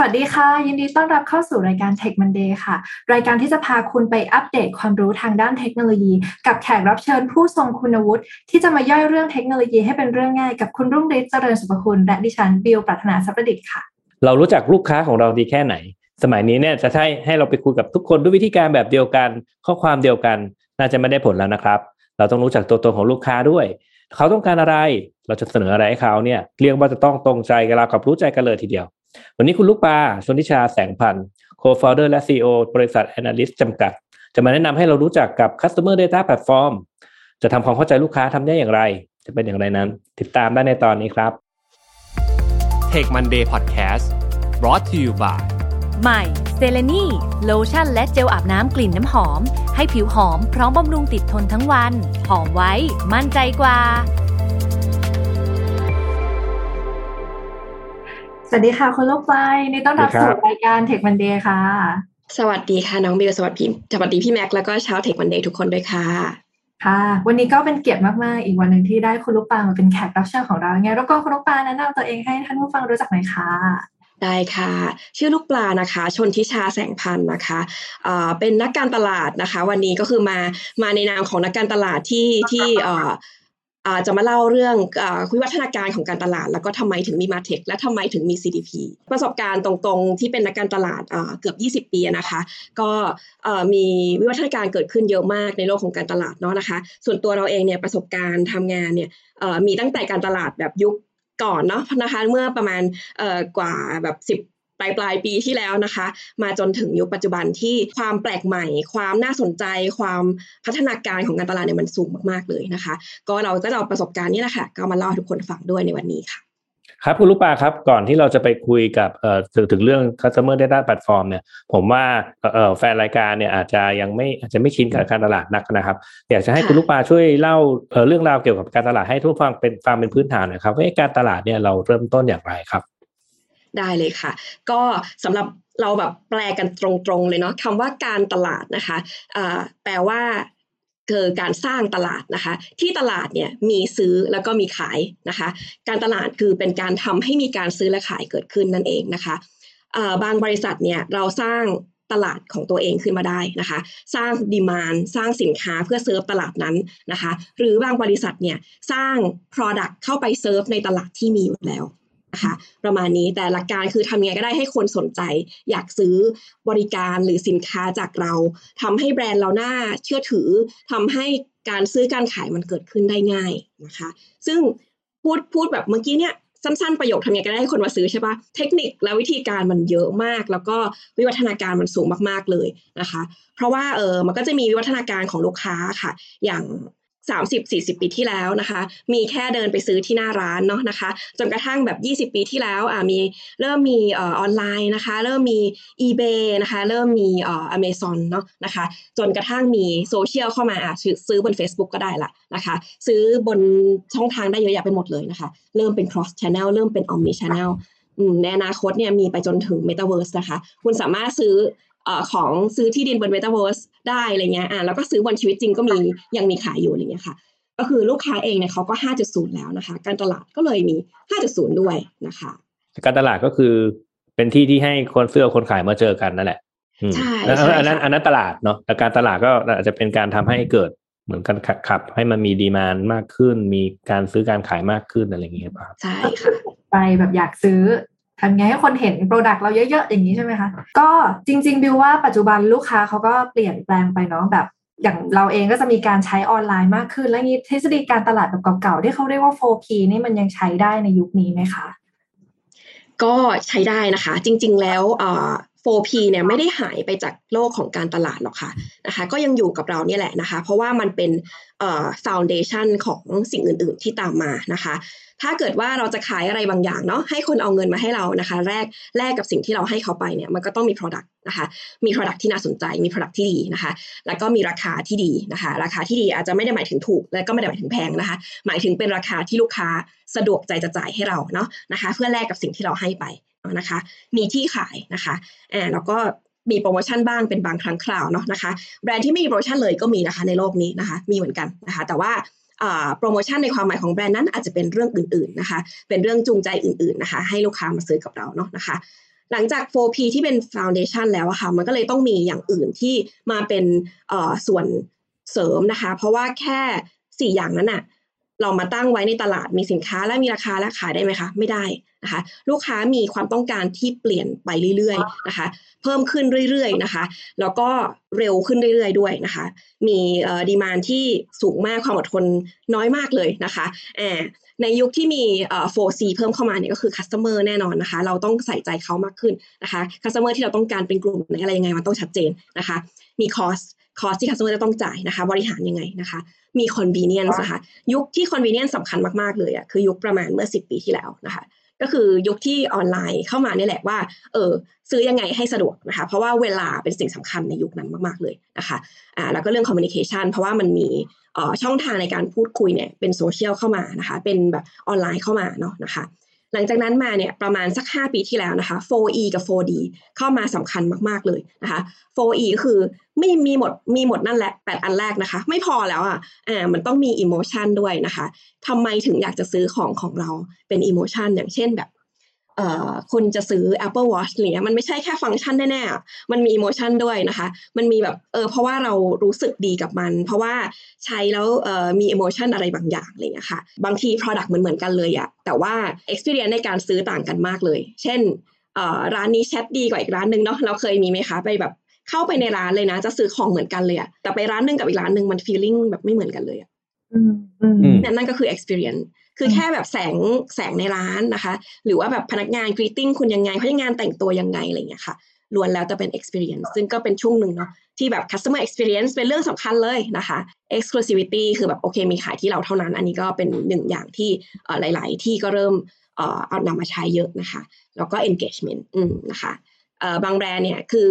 สวัสดีค่ะ ยินดีต้อนรับเข้าสู่รายการ Tech Monday ค่ะ รายการที่จะพาคุณไปอัปเดตความรู้ทางด้านเทคโนโลยี กับแขกรับเชิญผู้ทรงคุณวุฒิที่จะมาย่อยเรื่องเทคโนโลยีให้เป็นเรื่องง่ายกับคุณรุ่งฤทธิ์เจริญสุภคุณ และดิฉันบิวปรัชนาสัพประดิษฐ์ค่ะ เรารู้จักลูกค้าของเราดีแค่ไหน สมัยนี้เนี่ยจะใช้ให้เราไปคุยกับทุกคนด้วยวิธีการแบบเดียวกัน ข้อความเดียวกัน น่าจะไม่ได้ผลแล้วนะครับ เราต้องรู้จักตัวตนของลูกค้าด้วย เขาต้องการอะไร เราจะเสนออะไรให้เขาเนี่ยเรียกว่าจะต้องตรงใจกับเรากับรู้ใจกันเลยทีเดียว วันนี้คุณลูกปลาชลธิชาแสงพันธุ์ co-founder และ CEO บริษัท Analyst จำกัด จะมาแนะนำให้เรารู้จักกับ Customer Data Platform จะทำความเข้าใจลูกค้าทำได้อย่างไร จะเป็นอย่างไรนั้น ติดตามได้ในตอนนี้ครับ Tech Monday Podcast brought to you by ใหม่เซเลนีโลชั่นและเจลอาบน้ำกลิ่นน้ำหอม ให้ผิวหอมพร้อมบำรุงติดทนทั้งวัน หอมไว้ มั่นใจกว่า สวัสดีค่ะคุณลูกไฟนี่ต้อนรับสู่รายการเทคมันเดย์ค่ะ สวัสดีค่ะน้องบิวสวัสดีสวัสดีพี่แม็กแล้วก็ชาวเทคมันเดย์ทุกคนด้วยค่ะ ค่ะ วันนี้ก็เป็นเกียรติมากๆ อีกวันหนึ่งที่ได้คุณลูกปามาเป็นแขกรับเชิญของเราไงแล้วก็คุณลูกปาแนะนำตัวเองให้ท่านผู้ฟังรู้จักหน่อยค่ะได้ค่ะ ชื่อลูกปลานะคะ ชนทิชาแสงพันธ์นะคะเป็นนักการตลาดนะคะ วันนี้ก็คือมามาในนามของนักการตลาดที่ที่ จะมาเล่าเรื่องวิวัฒนาการของการตลาด แล้วก็ทำไมถึงมีมาเทคและทำไมถึงมี CDP ประสบการณ์ตรงๆ ที่เป็นนักการตลาดเกือบ 20 ปีนะคะ ก็มีวิวัฒนาการเกิดขึ้นเยอะมากในโลกของการตลาดเนาะนะคะ ส่วนตัวเราเองเนี่ยประสบการณ์ทำงานเนี่ยมีตั้งแต่การตลาดแบบยุคก่อนเนาะนะคะเมื่อประมาณกว่าแบบ10 ปลายปลายปีที่แล้วนะคะ มาจนถึงยุคปัจจุบันที่ความแปลกใหม่ ความน่าสนใจ ความพัฒนาการของการตลาดเนี่ยมันสูงมากๆเลยนะคะ ก็เราก็เอาประสบการณ์นี้แหละค่ะก็มาเล่าให้ทุกคนฟังด้วยในวันนี้ค่ะครับคุณลูกปลาครับก่อนที่เราจะไปคุยกับเอ่อถึงถึงเรื่อง customer data platform เนี่ยผมว่าเอ่อแฟนรายการเนี่ยอาจจะยังไม่อาจจะไม่ชินกับการตลาดนักนะครับอยากจะให้คุณลูกปลาช่วยเล่าเอ่อเรื่องราวเกี่ยวกับการตลาดให้ทุกฟังเป็นฟังเป็นพื้นฐานหน่อยครับว่าการตลาดเนี่ยเราเริ่มต้นอย่างไรครับ ได้เลยค่ะ ก็สำหรับเราแบบแปลกันตรงๆเลยเนาะคำว่าการตลาดนะคะแปลว่าเกิดการสร้างตลาดนะคะ ที่ตลาดเนี่ยมีซื้อแล้วก็มีขายนะคะ การตลาดคือเป็นการทำให้มีการซื้อและขายเกิดขึ้นนั่นเองนะคะบางบริษัทเนี่ยเราสร้างตลาดของตัวเองขึ้นมาได้นะคะ สร้างดีมานสร้างสินค้าเพื่อเซิร์ฟตลาดนั้นนะคะ หรือบางบริษัทเนี่ยสร้าง Product เข้าไปเซิร์ฟในตลาดที่มีอยู่แล้ว นะคะประมาณนี้แต่หลักการคือทำยังไงก็ได้ให้คนสนใจ อยากซื้อบริการหรือสินค้าจากเราทำให้แบรนด์เราหน้าเชื่อถือทำให้การซื้อการขายมันเกิดขึ้นได้ง่ายนะคะ ซึ่งพูดพูดแบบเมื่อกี้เนี่ยสั้นๆประโยคทำยังไงก็ได้ให้คนมาซื้อใช่ปะเทคนิคและวิธีการมันเยอะมาก แล้วก็วิวัฒนาการมันสูงมากๆเลยนะคะ เพราะว่าเออมันก็จะมีวิวัฒนาการของลูกค้าค่ะ อย่าง 30-40 ปีที่แล้วนะคะ มีแค่เดินไปซื้อที่หน้าร้านเนาะนะคะ จนกระทั่งแบบ 20 ปีที่แล้วอ่ามีเริ่มมีออนไลน์นะคะ เริ่มมี eBay นะคะ เริ่มมีอ่า Amazon เนาะนะคะ จนกระทั่งมีโซเชียลเข้ามาอะซื้อบน Facebook ก็ได้ละนะคะ ซื้อบนช่องทางได้เยอะแยะไปหมดเลยนะคะ เริ่มเป็น cross channel เริ่มเป็น omni channel ในอนาคตเนี่ยมีไปจนถึง Metaverse นะคะ คุณสามารถซื้อ ของซื้อที่ดินบน Metaverse ได้อะไรเงี้ยอ่าแล้วก็ซื้อบนชีวิตจริงก็มียังมีขายอยู่อะไรเงี้ยค่ะ ก็คือลูกค้าเองเนี่ยเขาก็ 5.0 แล้วนะคะ การตลาดก็เลยมี 5.0 ด้วยนะคะการตลาดก็คือเป็นที่ที่ให้คนซื้อคนขายมาเจอกันนั่นแหละใช่อันนั้นอันนั้นตลาดเนาะแต่การตลาดก็อาจจะเป็นการทำให้เกิดเหมือนกันขับ ให้มันมีดีมานมากขึ้น มีการซื้อการขายมากขึ้นอะไรอย่างเงี้ยครับใช่ค่ะไปแบบอยากซื้อ ทำไงให้คนเห็น product เราเยอะๆอย่างนี้ใช่ไหมคะก็จริงๆบิวว่าปัจจุบันลูกค้าเขาก็เปลี่ยนแปลงไปเนาะแบบอย่างเราเองก็จะมีการใช้ออนไลน์มากขึ้น แล้วนี้ทฤษฎีการตลาดแบบเก่าๆที่เขาเรียกว่า 4P นี่มันยังใช้ได้ในยุคนี้ไหมคะ ก็ใช้ได้นะคะ จริง ๆ แล้ว 4P เนี่ยไม่ได้หายไปจากโลกของการตลาดหรอกค่ะนะคะ ก็ยังอยู่กับเราเนี่ยแหละนะคะ เพราะว่ามันเป็นเอ่อ foundation ของสิ่งอื่น ๆ ที่ตามมานะคะ ถ้าเกิดว่าเราจะขายอะไรบางอย่างเนาะให้คนเอาเงินมาให้เรานะคะ แลกแลกกับสิ่งที่เราให้เขาไปเนี่ยมันก็ต้องมี Product นะคะมี Product ที่น่าสนใจมี Product ที่ดีนะคะ แล้วก็มีราคาที่ดีนะคะ ราคาที่ดีอาจจะไม่ได้หมายถึงถูก และก็ไม่ได้หมายถึงแพงนะคะ หมายถึงเป็นราคาที่ลูกค้าสะดวกใจจะจ่ายให้เราเนาะนะคะ เพื่อแลกกับสิ่งที่เราให้ไปนะคะ มีที่ขายนะคะอ่าแล้วก็มีโปรโมชั่นบ้างเป็นบางครั้งคราวเนาะนะคะ แบรนด์ที่ไม่มีโปรโมชั่นเลยก็มีนะคะในโลกนี้นะคะ มีเหมือนกันนะคะ แต่ว่า โปรโมชั่นในความหมายของแบรนด์นั้นอาจจะเป็นเรื่องอื่นๆนะคะ เป็นเรื่องจูงใจอื่นๆนะคะ ให้ลูกค้ามาซื้อกับเราเนาะนะคะ หลังจาก 4P ที่เป็น foundation แล้วอะค่ะมันก็เลยต้องมีอย่างอื่นที่มาเป็นส่วนเสริมนะคะ เพราะว่าแค่สี่อย่างนั้นอะ เรามาตั้งไว้ในตลาดมีสินค้าและมีราคาและขายได้ไหมคะ ไม่ได้นะคะ ลูกค้ามีความต้องการที่เปลี่ยนไปเรื่อยๆนะคะ เพิ่มขึ้นเรื่อยๆนะคะแล้วก็เร็วขึ้นเรื่อยๆ ด้วยนะคะ มีดีมานที่สูงมากความอดทนน้อยมากเลยนะคะแอบในยุคที่มี 4C เพิ่มเข้ามาเนี่ยก็คือ customer แน่นอนนะคะ เราต้องใส่ใจเขามากขึ้นนะคะ customer ที่เราต้องการเป็นกลุ่มไหนอะไรยังไงมันต้องชัดเจนนะคะ มี cost cost ที่ customer จะต้องจ่ายนะคะ บริหารยังไงนะคะ มี convenience นะคะยุคที่ convenience สำคัญมากๆเลยอะคือยุคประมาณเมื่อ 10 ปีที่แล้วนะคะก็คือยุคที่ออนไลน์เข้ามาเนี่ยแหละว่าเออซื้อยังไงให้สะดวกนะคะ เพราะว่าเวลาเป็นสิ่งสำคัญในยุคนั้นมาก ๆ เลยนะคะอ่าแล้วก็เรื่อง communication เพราะว่ามันมีช่องทางในการพูดคุยเนี่ยเป็นโซเชียลเข้ามานะคะ เป็นแบบออนไลน์เข้ามาเนาะนะคะ หลังจากนั้นมาเนี่ยประมาณสัก 5 ปีที่แล้วนะคะ 4E กับ 4D เข้ามาสำคัญมากๆเลยนะคะ 4E ก็คือไม่มีหมดมีหมดนั่นแหละ 8 อันแรกนะคะ ไม่พอแล้วอะอ่ามันต้องมี emotion ด้วยนะคะทำไมถึงอยากจะซื้อของของเราเป็น emotion อย่างเช่นแบบ คุณจะซื้อ Apple Watch เนี้ยมันไม่ใช่แค่ฟังก์ชันแน่ๆ มันมี emotion ด้วยนะคะ มันมีแบบเออเพราะว่าเรารู้สึกดีกับมัน เพราะว่าใช้แล้วเอ่อมี emotion อะไรบางอย่างอะไรเงี้ยค่ะบางที Product เหมือนเหมือนกันเลยอะแต่ว่า experience ในการซื้อต่างกันมากเลย เช่นเอ่อร้านนี้แชทดีกว่าอีกร้านหนึ่งเนาะเราเคยมีไหมคะไปแบบเข้าไปในร้านเลยนะ จะซื้อของเหมือนกันเลยอะแต่ไปร้านหนึ่งกับอีกร้านหนึ่งมัน feeling แบบไม่เหมือนกันเลยอะนั่นก็คือ experience คือแค่แบบแสงแสงในร้านนะคะ หรือว่าแบบพนักงาน greeting คุณยังไงพนักงานแต่งตัวยังไงอะไรเงี้ยค่ะล้วนแล้วจะเป็น experience ซึ่งก็เป็นช่วงหนึ่งเนาะที่แบบ customer experience เป็นเรื่องสำคัญเลยนะคะ exclusivity คือแบบโอเคมีขายที่เราเท่านั้น อันนี้ก็เป็นหนึ่งอย่างที่หลาย ๆ ที่ก็เริ่มเอานำมาใช้เยอะนะคะ แล้วก็ engagement อืมนะคะบางแบรนด์เนี่ยคือ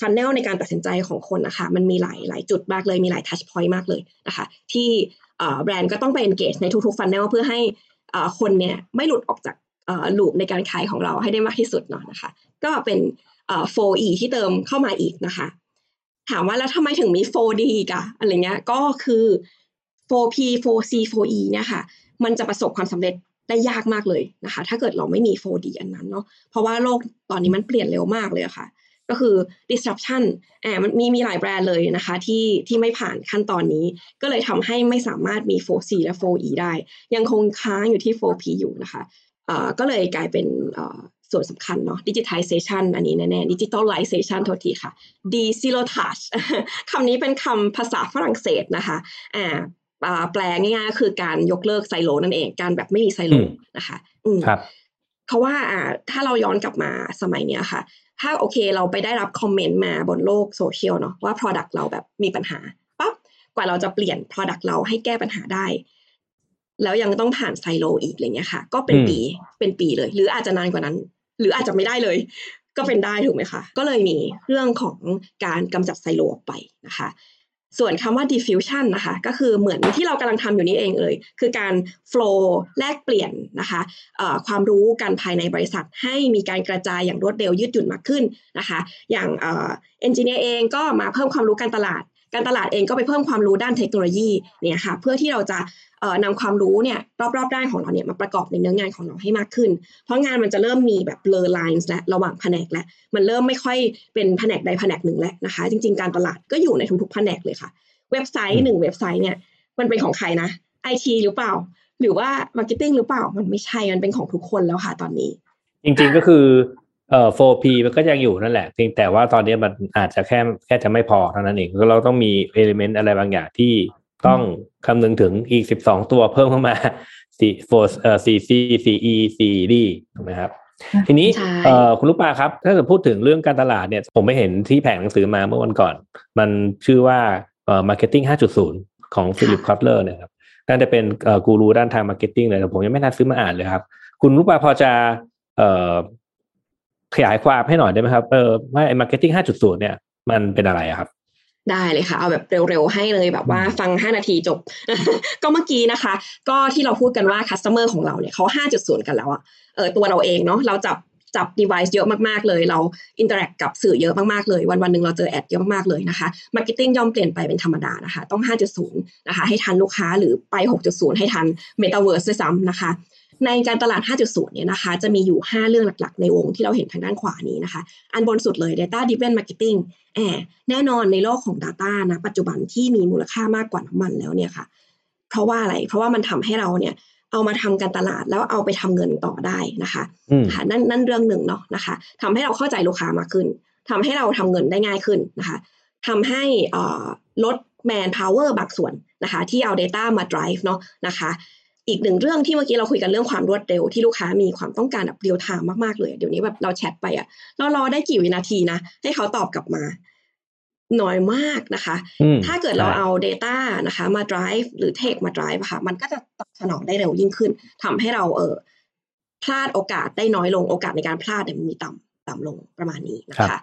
funnel ในการตัดสินใจของคนนะคะมันมีหลายหลายจุดมากเลยมีหลาย touchpoint มากเลยนะคะที่ แบรนด์ก็ต้องไป engage ในทุกๆฟันแนลเพื่อให้คนเนี่ยไม่หลุดออกจากลูปในการขายของเราให้ได้มากที่สุดเนาะนะคะ ก็เป็น 4E ที่เติมเข้ามาอีกนะคะ ถามว่าแล้วทำไมถึงมี 4D กะอะไรเงี้ยก็คือ 4P 4C 4E เนี่ยค่ะ มันจะประสบความสำเร็จได้ยากมากเลยนะคะ ถ้าเกิดเราไม่มี 4D อันนั้นเนาะเพราะว่าโลกตอนนี้มันเปลี่ยนเร็วมากเลยะค่ะ ก็คือ disruption อ่ามันมีมีหลายแบรนด์เลยนะคะที่ที่ไม่ผ่านขั้นตอนนี้ ก็เลยทำให้ไม่สามารถมี 4C และ 4E ได้ ยังคงค้างอยู่ที่ 4P อยู่นะคะอ่าก็เลยกลายเป็นอ่าส่วนสำคัญเนาะ digitization อันนี้แน่ๆ digitalization โทษทีค่ะ d z e r o touch คำนี้เป็นคำภาษาฝรั่งเศสนะคะอ่าแปลง่ายๆก็คือการยกเลิกไซโลนั่นเอง การแบบไม่มีไซโลนะคะ อืมครับเพราะว่าอ่าถ้าเราย้อนกลับมาสมัยเนี้ยค่ะ ถ้าโอเคเราไปได้รับคอมเมนต์มาบนโลกโซเชียลเนาะว่า Product เราแบบมีปัญหาปั๊บกว่าเราจะเปลี่ยน Product เราให้แก้ปัญหาได้ แล้วยังต้องผ่านไซโลอีกอะไรเงี้ยค่ะ ก็เป็นปีเป็นปีเลย หรืออาจจะนานกว่านั้น หรืออาจจะไม่ได้เลย ก็เป็นได้ถูกไหมคะ ก็เลยมีเรื่องของการกำจัดไซโลออกไปนะคะ ส่วนคำว่า diffusion นะคะ ก็คือเหมือนที่เรากำลังทำอยู่นี้เองเลย คือการ flow แลกเปลี่ยนนะคะความรู้กันภายในบริษัท ให้มีการกระจายอย่างรวดเร็วยืดหยุ่นมากขึ้นนะคะ อย่างเอนจิเนียร์เองก็มาเพิ่มความรู้การตลาด การตลาดเองก็ไปเพิ่มความรู้ด้านเทคโนโลยีเนี่ยค่ะเพื่อที่เราจะนำความรู้เนี่ยรอบๆด้านของเราเนี่ยมาประกอบในเนื้องานของเราให้มากขึ้น เพราะงานมันจะเริ่มมีแบบเลอไลน์และระหว่างแผนกและ มันเริ่มไม่ค่อยเป็นแผนกใดแผนกหนึ่งแล้วนะคะ จริง ๆ การตลาดก็อยู่ในทุกๆแผนกเลยค่ะ เว็บไซต์หนึ่งเว็บไซต์เนี่ยมันเป็นของใครนะไอทีหรือเปล่า หรือว่า marketing หรือเปล่ามันไม่ใช่มันเป็นของทุกคนแล้วค่ะตอนนี้ จริงๆก็คือ เอ่อ 4P มันก็ยังอยู่นั่นแหละเพียงแต่ว่าตอนนี้มันอาจจะแค่แค่จะไม่พอเท่านั้นเองเราต้องมี element อะไรบางอย่างที่ต้องคำนึงถึงอีกสิบสองตัวเพิ่มเข้ามาสี่ four เอ่อสี่ C สี่ E สี่ D ถูกไหมครับ ทีนี้เอ่อคุณลูกปลาครับ ถ้าจะพูดถึงเรื่องการตลาดเนี่ย ผมไปเห็นที่แผงหนังสือมาเมื่อวันก่อน มันชื่อว่าเอ่อ marketing 5.0 ของ Philip Kotler เนี่ยครับน่าจะเป็นเอ่อกูรูด้านทาง marketing เลยแต่ผมยังไม่ทันซื้อมาอ่านเลยครับ คุณลูกปลาพอจะเอ่อ ขยายความให้หน่อยได้ไหมครับเออว่าไอ้ marketing 5.0เนี่ยมันเป็นอะไรครับได้เลยค่ะ เอาแบบเร็วๆให้เลยแบบว่าฟัง 5 นาทีจบ ก็เมื่อกี้นะคะ ก็ที่เราพูดกันว่า customer ของเราเนี่ยเขา 5.0 กันแล้วอะเออตัวเราเองเนาะเราจับจับ device เยอะมากๆเลย เราinteract กับสื่อเยอะมากๆเลย วันวันหนึ่งเราเจอ ad เยอะมากๆเลยนะคะ marketing ย่อมเปลี่ยนไปเป็นธรรมดานะคะ ต้อง 5.0 นะคะ ให้ทันลูกค้าหรือไป 6.0 ให้ทันเมตาเวิร์สด้วยซ้ำนะคะ ในการตลาด 5.0 เนี่ยนะคะ จะมีอยู่ 5 เรื่องหลักๆ ในวงที่เราเห็นทางด้านขวานี้นะคะ อันบนสุดเลย Data Driven Marketing แบบแน่นอนในโลกของ Data นะปัจจุบันที่มีมูลค่ามากกว่าน้ำมันแล้วเนี่ยค่ะ เพราะว่าอะไร เพราะว่ามันทำให้เราเนี่ยเอามาทำการตลาดแล้วเอาไปทำเงินต่อได้นะคะอืมค่ะนั่นนั่นเรื่องหนึ่งเนาะนะคะทำให้เราเข้าใจลูกค้ามากขึ้นทำให้เราทำเงินได้ง่ายขึ้นนะคะทำให้อ่าลด manpower บางส่วนนะคะ ที่เอา Data มา drive เนาะนะคะ อีกหนึ่งเรื่องที่เมื่อกี้เราคุยกันเรื่องความรวดเร็วที่ลูกค้ามีความต้องการแบบ real-time มากๆเลย เดี๋ยวนี้แบบเราแชทไปอะเรารอได้กี่วินาทีนะให้เขาตอบกลับมา น้อยมากนะคะอืมถ้าเกิดเราใช่เอา Data นะคะ มา drive หรือ Tech มา drive อะค่ะ มันก็จะตอบสนองได้เร็วยิ่งขึ้นทำให้เราเออพลาดโอกาสได้น้อยลงโอกาสในการพลาดเนี่ยมันมีต่ำต่ำลงประมาณนี้นะคะ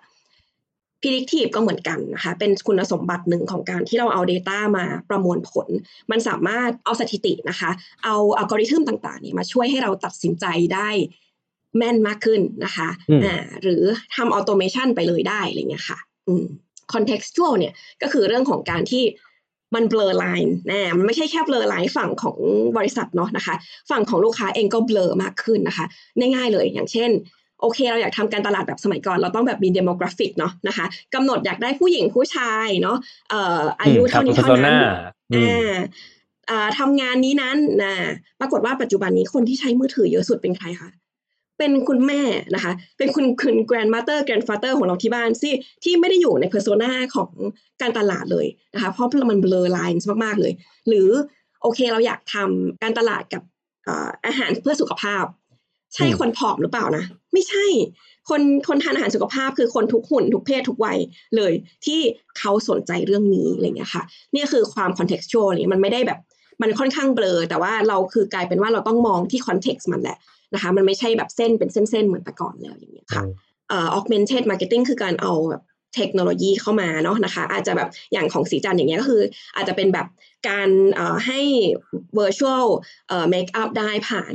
predictive ก็เหมือนกันนะคะ เป็นคุณสมบัติหนึ่งของการที่เราเอา Data มาประมวลผล มันสามารถเอาสถิตินะคะ เอาอัลกอริทึมต่างๆเนี่ยมาช่วยให้เราตัดสินใจได้แม่นมากขึ้นนะคะอืมอ่าหรือทำออโตเมชันไปเลยได้อะไรเงี้ยค่ะอืม contextual เนี่ยก็คือเรื่องของการที่มัน blur line นะมันไม่ใช่แค่ blur line ฝั่งของบริษัทเนาะนะคะ ฝั่งของลูกค้าเองก็ blur มากขึ้นนะคะง่ายๆเลยอย่างเช่น โอเค เราอยากทำการตลาดแบบสมัยก่อน เราต้องแบบมี demographic เนาะนะคะกำหนดอยากได้ผู้หญิงผู้ชายเนาะเอ่ออายุอืมครับเท่านี้เท่า persona นั้นอืมอ่าอ่าทำงานนี้นั้นนะปรากฏว่าปัจจุบันนี้คนที่ใช้มือถือเยอะสุดเป็นใครคะเป็นคุณแม่นะคะ เป็นคุณคุณ grandmother grandfather ของเราที่บ้านที่ที่ไม่ได้อยู่ใน persona ของการตลาดเลยนะคะ เพราะมัน blur lines มากๆเลย หรือโอเคเราอยากทำการตลาดกับอ่าอาหารเพื่อสุขภาพ ใช่อืมคนผอมหรือเปล่านะ ไม่ใช่ คนคนทานอาหารสุขภาพคือคนทุกหุ่นทุกเพศทุกวัยเลย ที่เขาสนใจเรื่องนี้อะไรเงี้ยค่ะเนี่ยคือความ contextual เนี่ยมันไม่ได้แบบมันค่อนข้างเบลอ แต่ว่าเราคือกลายเป็นว่าเราต้องมองที่ context มันแหละนะคะ มันไม่ใช่แบบเส้นเป็นเส้นๆเหมือนแต่ก่อนแล้วอย่างเงี้ยค่ะเอ่อ augmented marketing คือการเอาแบบเทคโนโลยีเข้ามาเนาะนะคะ อาจจะแบบอย่างของสีจันอย่างเงี้ยก็คือ อาจจะเป็นแบบการเอ่อให้ virtual เอ่อ make up ได้ผ่าน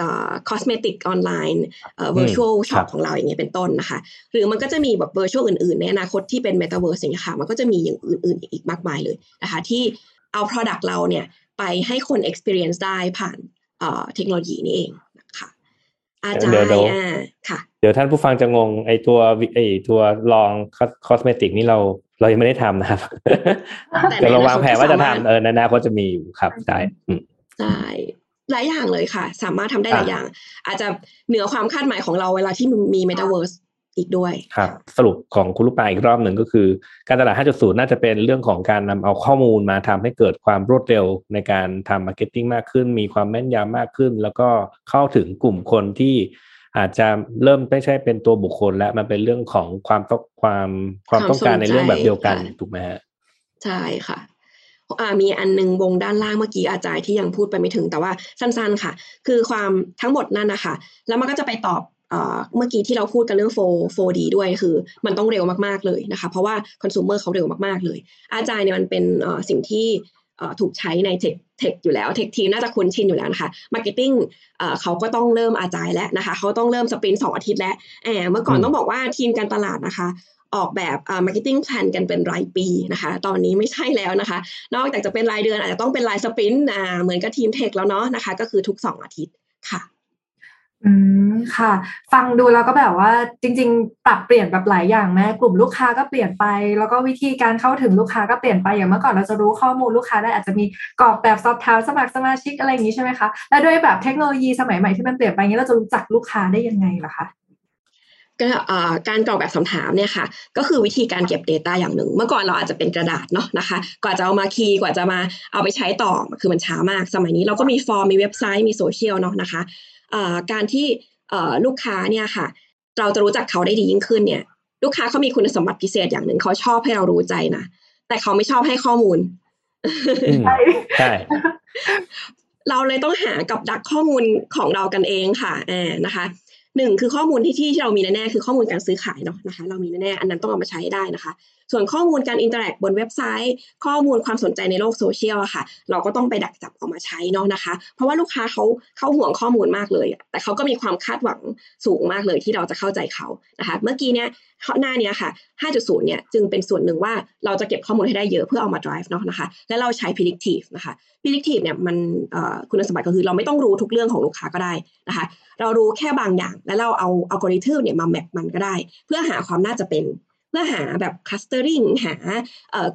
อืมเอ่อเอ่อ cosmetic ออนไลน์เอ่ออืม virtual ครั shop บของเราอย่างเงี้ยเป็นต้นนะคะ หรือมันก็จะมีแบบ virtual อื่นๆ ในอนาคตที่เป็น metaverse อย่างเงี้ยค่ะ มันก็จะมีอย่างอื่นๆ อีกมากมายเลยนะคะ ที่เอา product เราเนี่ยไปให้คน experience ได้ผ่านเอ่อเทคโนโลยีนี่เองนะคะอาจารเดี๋ยวย์เดี๋ยวอ่าค่ะ เดี๋ยวท่านผู้ฟังจะงงไอตัววิไอตัวลองคอสเมติกนี่เราเรายังไม่ได้ทำนะครับ แต่ในแต่เราวางแผนว่าจะอนาคตก็สามารถทำเออในอนาคตจะมีอยู่ครับใช่อืมใช่ หลายอย่างเลยค่ะ สามารถทำได้หลายอะอย่าง อาจจะเหนือความคาดหมายของเราเวลาที่มี Metaverse อีกด้วยครับสรุปของคุณลูกปลาอีกรอบหนึ่งก็คือ การตลาด 5.0 น่าจะเป็นเรื่องของการนำเอาข้อมูลมาทำให้เกิดความรวดเร็วในการทำ marketing มากขึ้น มีความแม่นยำมากขึ้น แล้วก็เข้าถึงกลุ่มคนที่อาจจะเริ่มไม่ใช่เป็นตัวบุคคล แล้วมันเป็นเรื่องของความต้องความความต้องการในเรื่องแบบเดียวกันความสนใจถูกไหมฮะใช่ค่ะอ่า มีอันหนึงวงด้านล่างเมื่อกี้ Agile ที่ยังพูดไปไม่ถึงแต่ว่าสั้นๆค่ะ คือความทั้งหมดนั่นนะคะแล้วมันก็จะไปตอบเอ่อเมื่อกี้ที่เราพูดกันเรื่อง4 4D ด้วยคือ มันต้องเร็วมากๆเลยนะคะ เพราะว่าconsumer เขาเร็วมากๆเลย Agile เนี่ยมันเป็นเอ่อสิ่งที่เอ่อถูกใช้ใน tech tech อยู่แล้ว tech team น่าจะคุ้นชินอยู่แล้วนะคะ marketing เขาก็ต้องเริ่ม Agile แล้วนะคะ เขาต้องเริ่ม sprint สองอาทิตย์แล้วแบบเมื่อก่อนอืมต้องบอกว่าทีมการตลาดนะคะ ออกแบบอ่า marketing plan กันเป็นรายปีนะคะ ตอนนี้ไม่ใช่แล้วนะคะ นอกจากจะเป็นรายเดือนอาจจะต้องเป็นราย sprint เหมือนกับทีม tech แล้วเนาะนะคะ ก็คือทุกสองอาทิตย์ค่ะอืมค่ะ ฟังดูแล้วก็แบบว่าจริง ๆ ปรับเปลี่ยนแบบหลายอย่างแม้กลุ่มลูกค้าก็เปลี่ยนไป แล้วก็วิธีการเข้าถึงลูกค้าก็เปลี่ยนไปอย่างเมื่อก่อนเราจะรู้ข้อมูลลูกค้าได้อาจจะมีกรอกแบบสอบถามสมัครสมาชิกอะไรอย่างนี้ใช่ไหมคะและด้วยแบบเทคโนโลยีสมัยใหม่ที่มันเปลี่ยนไปอย่างนี้เราจะรู้จักลูกค้าได้ยังไงล่ะคะ ก็อ่าการกรอกแบบคำถามเนี่ยค่ะ ก็คือวิธีการเก็บ Data อย่างหนึ่ง เมื่อก่อนเราอาจจะเป็นกระดาษเนาะนะคะ กว่าจะเอามาคีย์กว่าจะมาเอาไปใช้ต่อคือมันช้ามาก สมัยนี้เราก็มีฟอร์มมีเว็บไซต์มีโซเชียลเนาะนะคะอ่าการที่เอ่อลูกค้าเนี่ยค่ะ เราจะรู้จักเขาได้ดียิ่งขึ้นเนี่ย ลูกค้าเขามีคุณสมบัติพิเศษอย่างหนึ่งเขาชอบให้เรารู้ใจนะแต่เขาไม่ชอบให้ข้อมูลอืมใช่ใช่เราเลยต้องหากับดักข้อมูลของเรากันเองค่ะแอบนะคะ หนึ่งคือข้อมูลที่ที่เรามีแน่ๆคือข้อมูลการซื้อขายเนาะนะคะ เรามีแน่ๆอันนั้นต้องเอามาใช้ได้นะคะ ส่วนข้อมูลการ interact บนเว็บไซต์ ข้อมูลความสนใจในโลกโซเชียลอะค่ะ เราก็ต้องไปดักจับเอามาใช้เนาะนะคะ เพราะว่าลูกค้าเขาเขาห่วงข้อมูลมากเลย แต่เขาก็มีความคาดหวังสูงมากเลยที่เราจะเข้าใจเขานะคะ เมื่อกี้เนี้ยหน้าเนี้ยค่ะ 5.0 เนี่ยจึงเป็นส่วนหนึ่งว่าเราจะเก็บข้อมูลให้ได้เยอะเพื่อเอามา drive เนาะนะคะ และเราใช้ predictive นะคะ predictive เนี่ยมันคุณสมบัติก็คือเราไม่ต้องรู้ทุกเรื่องของลูกค้าก็ได้นะคะ เรารู้แค่บางอย่าง แล้วเราเอาอัลกอริทึมเนี่ยมาแมปมันก็ได้ เพื่อหาความน่าจะเป็น เพื่อหาแบบ clustering หา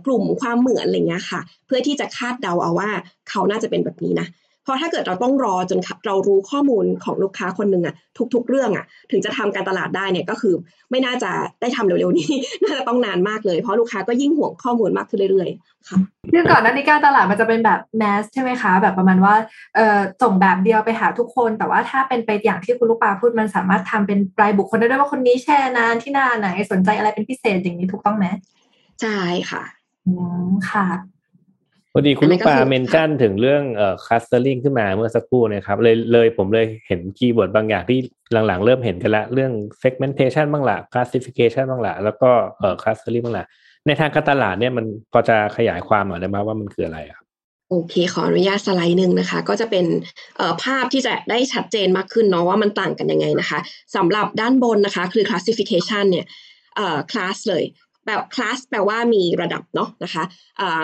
กลุ่มความเหมือนอะไรเงี้ยค่ะ เพื่อที่จะคาดเดาเอาว่าเขาน่าจะเป็นแบบนี้นะ เพราะถ้าเกิดเราต้องรอจนเรารู้ข้อมูลของลูกค้าคนหนึ่งอะทุก ๆ เรื่องอะถึงจะทำการตลาดได้เนี่ยก็คือ ไม่น่าจะได้ทำเร็วๆนี้น่าจะต้องนานมากเลยเพราะลูกค้าก็ยิ่งห่วงข้อมูลมากขึ้นเรื่อยๆค่ะคือก่อนหน้านี้การตลาดมันจะเป็นแบบแมสใช่ไหมคะ แบบประมาณว่าเอ่อส่งแบบเดียวไปหาทุกคน แต่ว่าถ้าเป็นไปอย่างที่คุณลูกปลาพูดมันสามารถทำเป็นรายบุคคลได้ด้วยว่าคนนี้แชร์นานที่หน้าไหนสนใจอะไรเป็นพิเศษอย่างนี้ถูกต้องไหมใช่ค่ะอืมค่ะ พอดีคุณลูกปลา mention ถึงเรื่องเอ่อ clustering ขึ้นมาเมื่อสักครู่นะครับเลยเลยผมเลยเห็น keyword บางอย่างที่หลังๆ เริ่มเห็นกันละเรื่อง segmentation บ้างละ classification บ้างละแล้วก็เอ่อ clustering บ้างละในทางการตลาดเนี่ยมันพอจะขยายความหน่อยได้ไหมว่ามันคืออะไรครับโอเค ขออนุญาตสไลด์หนึ่งนะคะ ก็จะเป็นภาพที่จะได้ชัดเจนมากขึ้นเนาะว่ามันต่างกันยังไงนะคะสำหรับด้านบนนะคะ คือ classification เนี่ยคลาสเลย แปลคลาสแปลว่ามีระดับเนาะนะคะ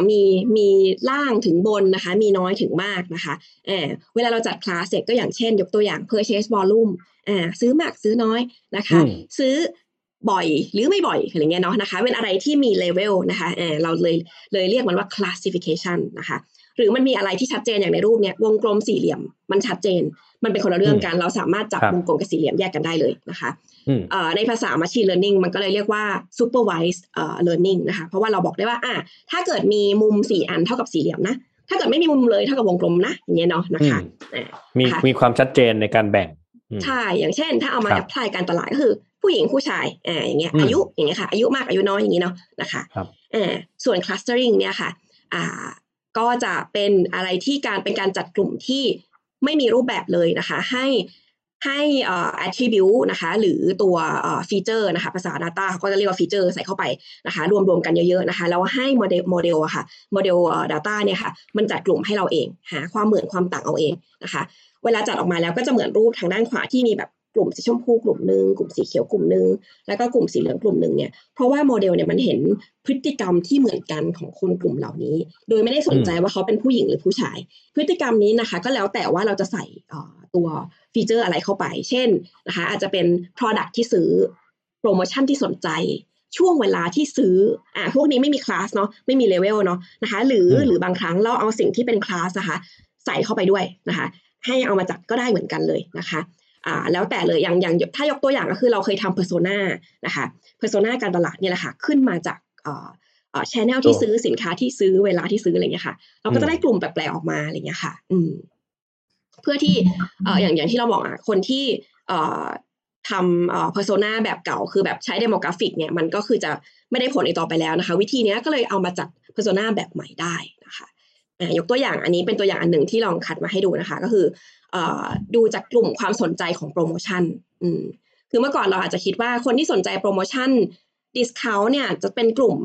มีมีล่างถึงบนนะคะ มีน้อยถึงมากนะคะเออเวลาเราจัดคลาสเสร็จก็อย่างเช่น ยกตัวอย่าง purchase volume อ่าซื้อมากซื้อน้อยนะคะ ซื้อบ่อยหรือไม่บ่อยอะไรเงี้ยเนาะนะคะเป็นอะไรที่มีเลเวลนะคะเออเราเลยเลยเรียกมันว่า classification นะคะห รือมันมีอะไรที่ชัดเจนอย่างในรูปเนี้ยวงกลมสี่เหลี่ยมมันชัดเจน มันเป็นคนละเรื่องกัน เราสามารถจับวงกลมกับสี่เหลี่ยมแยกกันได้เลยนะคะในภาษา machine learning มันก็เลยเรียกว่า supervised learning นะคะเพราะว่าเราบอกได้ว่าอะถ้าเกิดมีมุมสี่อันเท่ากับสี่เหลี่ยมนะถ้าเกิดไม่มีมุมเลยเท่ากับวงกลมนะอย่างเงี้ยเนาะนะคะมีมีความชัดเจนในการแบ่งใช่อย่างเช่น ถ้าเอามาแอพพลายการตลาดก็คือผู้หญิงผู้ชายอ่าอย่างเงี้ยอายุอย่างเงี้ยค่ะอายุมากอายุน้อยอย่างงี้เนาะนะคะอ่าส่วน clustering เนี่ยค่ะอ่า ก็จะเป็นอะไรที่การเป็นการจัดกลุ่มที่ไม่มีรูปแบบเลยนะคะ ให้ให้ attribute นะคะ หรือตัว feature นะคะ ภาษา Data เขาก็จะเรียกว่า feature ใส่เข้าไปนะคะ รวมๆกันเยอะๆนะคะ แล้วให้โมเดลโมเดลอะค่ะโมเดล Data เนี่ยค่ะ มันจัดกลุ่มให้เราเอง หาความเหมือนความต่างเอาเองนะคะ เวลาจัดออกมาแล้วก็จะเหมือนรูปทางด้านขวาที่มีแบบ กลุ่มสีชมพูกลุ่มหนึ่งกลุ่มสีเขียวกลุ่มหนึ่งแล้วก็กลุ่มสีเหลืองกลุ่มหนึ่งเนี่ยเพราะว่าโมเดลเนี่ยมันเห็นพฤติกรรมที่เหมือนกันของคนกลุ่มเหล่านี้ โดยไม่ได้สนใจว่าเขาเป็นผู้หญิงหรือผู้ชาย พฤติกรรมนี้นะคะ ก็แล้วแต่ว่าเราจะใส่ตัว feature อะไรเข้าไป เช่นนะคะอาจจะเป็น Product ที่ซื้อโปรโมชั่นที่สนใจช่วงเวลาที่ซื้อ อ่าพวกนี้ไม่มีคลาสเนาะ ไม่มีเลเวลเนาะนะคะ หรือหรือบางครั้งเราเอาสิ่งที่เป็นคลาสนะคะใส่เข้าไปด้วยนะคะ ให้เอามาจัดก็ได้เหมือนกันเลยนะคะ อ่าแล้วแต่เลยอย่างอย่างถ้ายกตัวอย่างก็คือเราเคยทำ persona นะคะpersona การตลาดเนี่ยแหละค่ะขึ้นมาจากอ่าอ่า channel ที่ซื้อสินค้าที่ซื้อเวลาที่ซื้ออะไรเงี้ยค่ะ เราก็จะได้กลุ่มแปลกๆออกมาอะไรเงี้ยค่ะ อืม เพื่อที่เอ่ออย่างอย่างที่เราบอกอะคนที่เอ่อทำเอ่อ persona แบบเก่าคือแบบใช้ demographic เนี่ยมันก็คือจะไม่ได้ผลอีกต่อไปแล้วนะคะ วิธีนี้ก็เลยเอามาจัด persona แบบใหม่ได้นะคะ ยกตัวอย่างอันนี้เป็นตัวอย่างอันหนึ่งที่ลองคัดมาให้ดูนะคะ ก็คือดูจากกลุ่มความสนใจของโปรโมชั่นอืมคือเมื่อก่อนเราอาจจะคิดว่าคนที่สนใจโปรโมชั่น discount เนี่ยจะเป็นกลุ่ม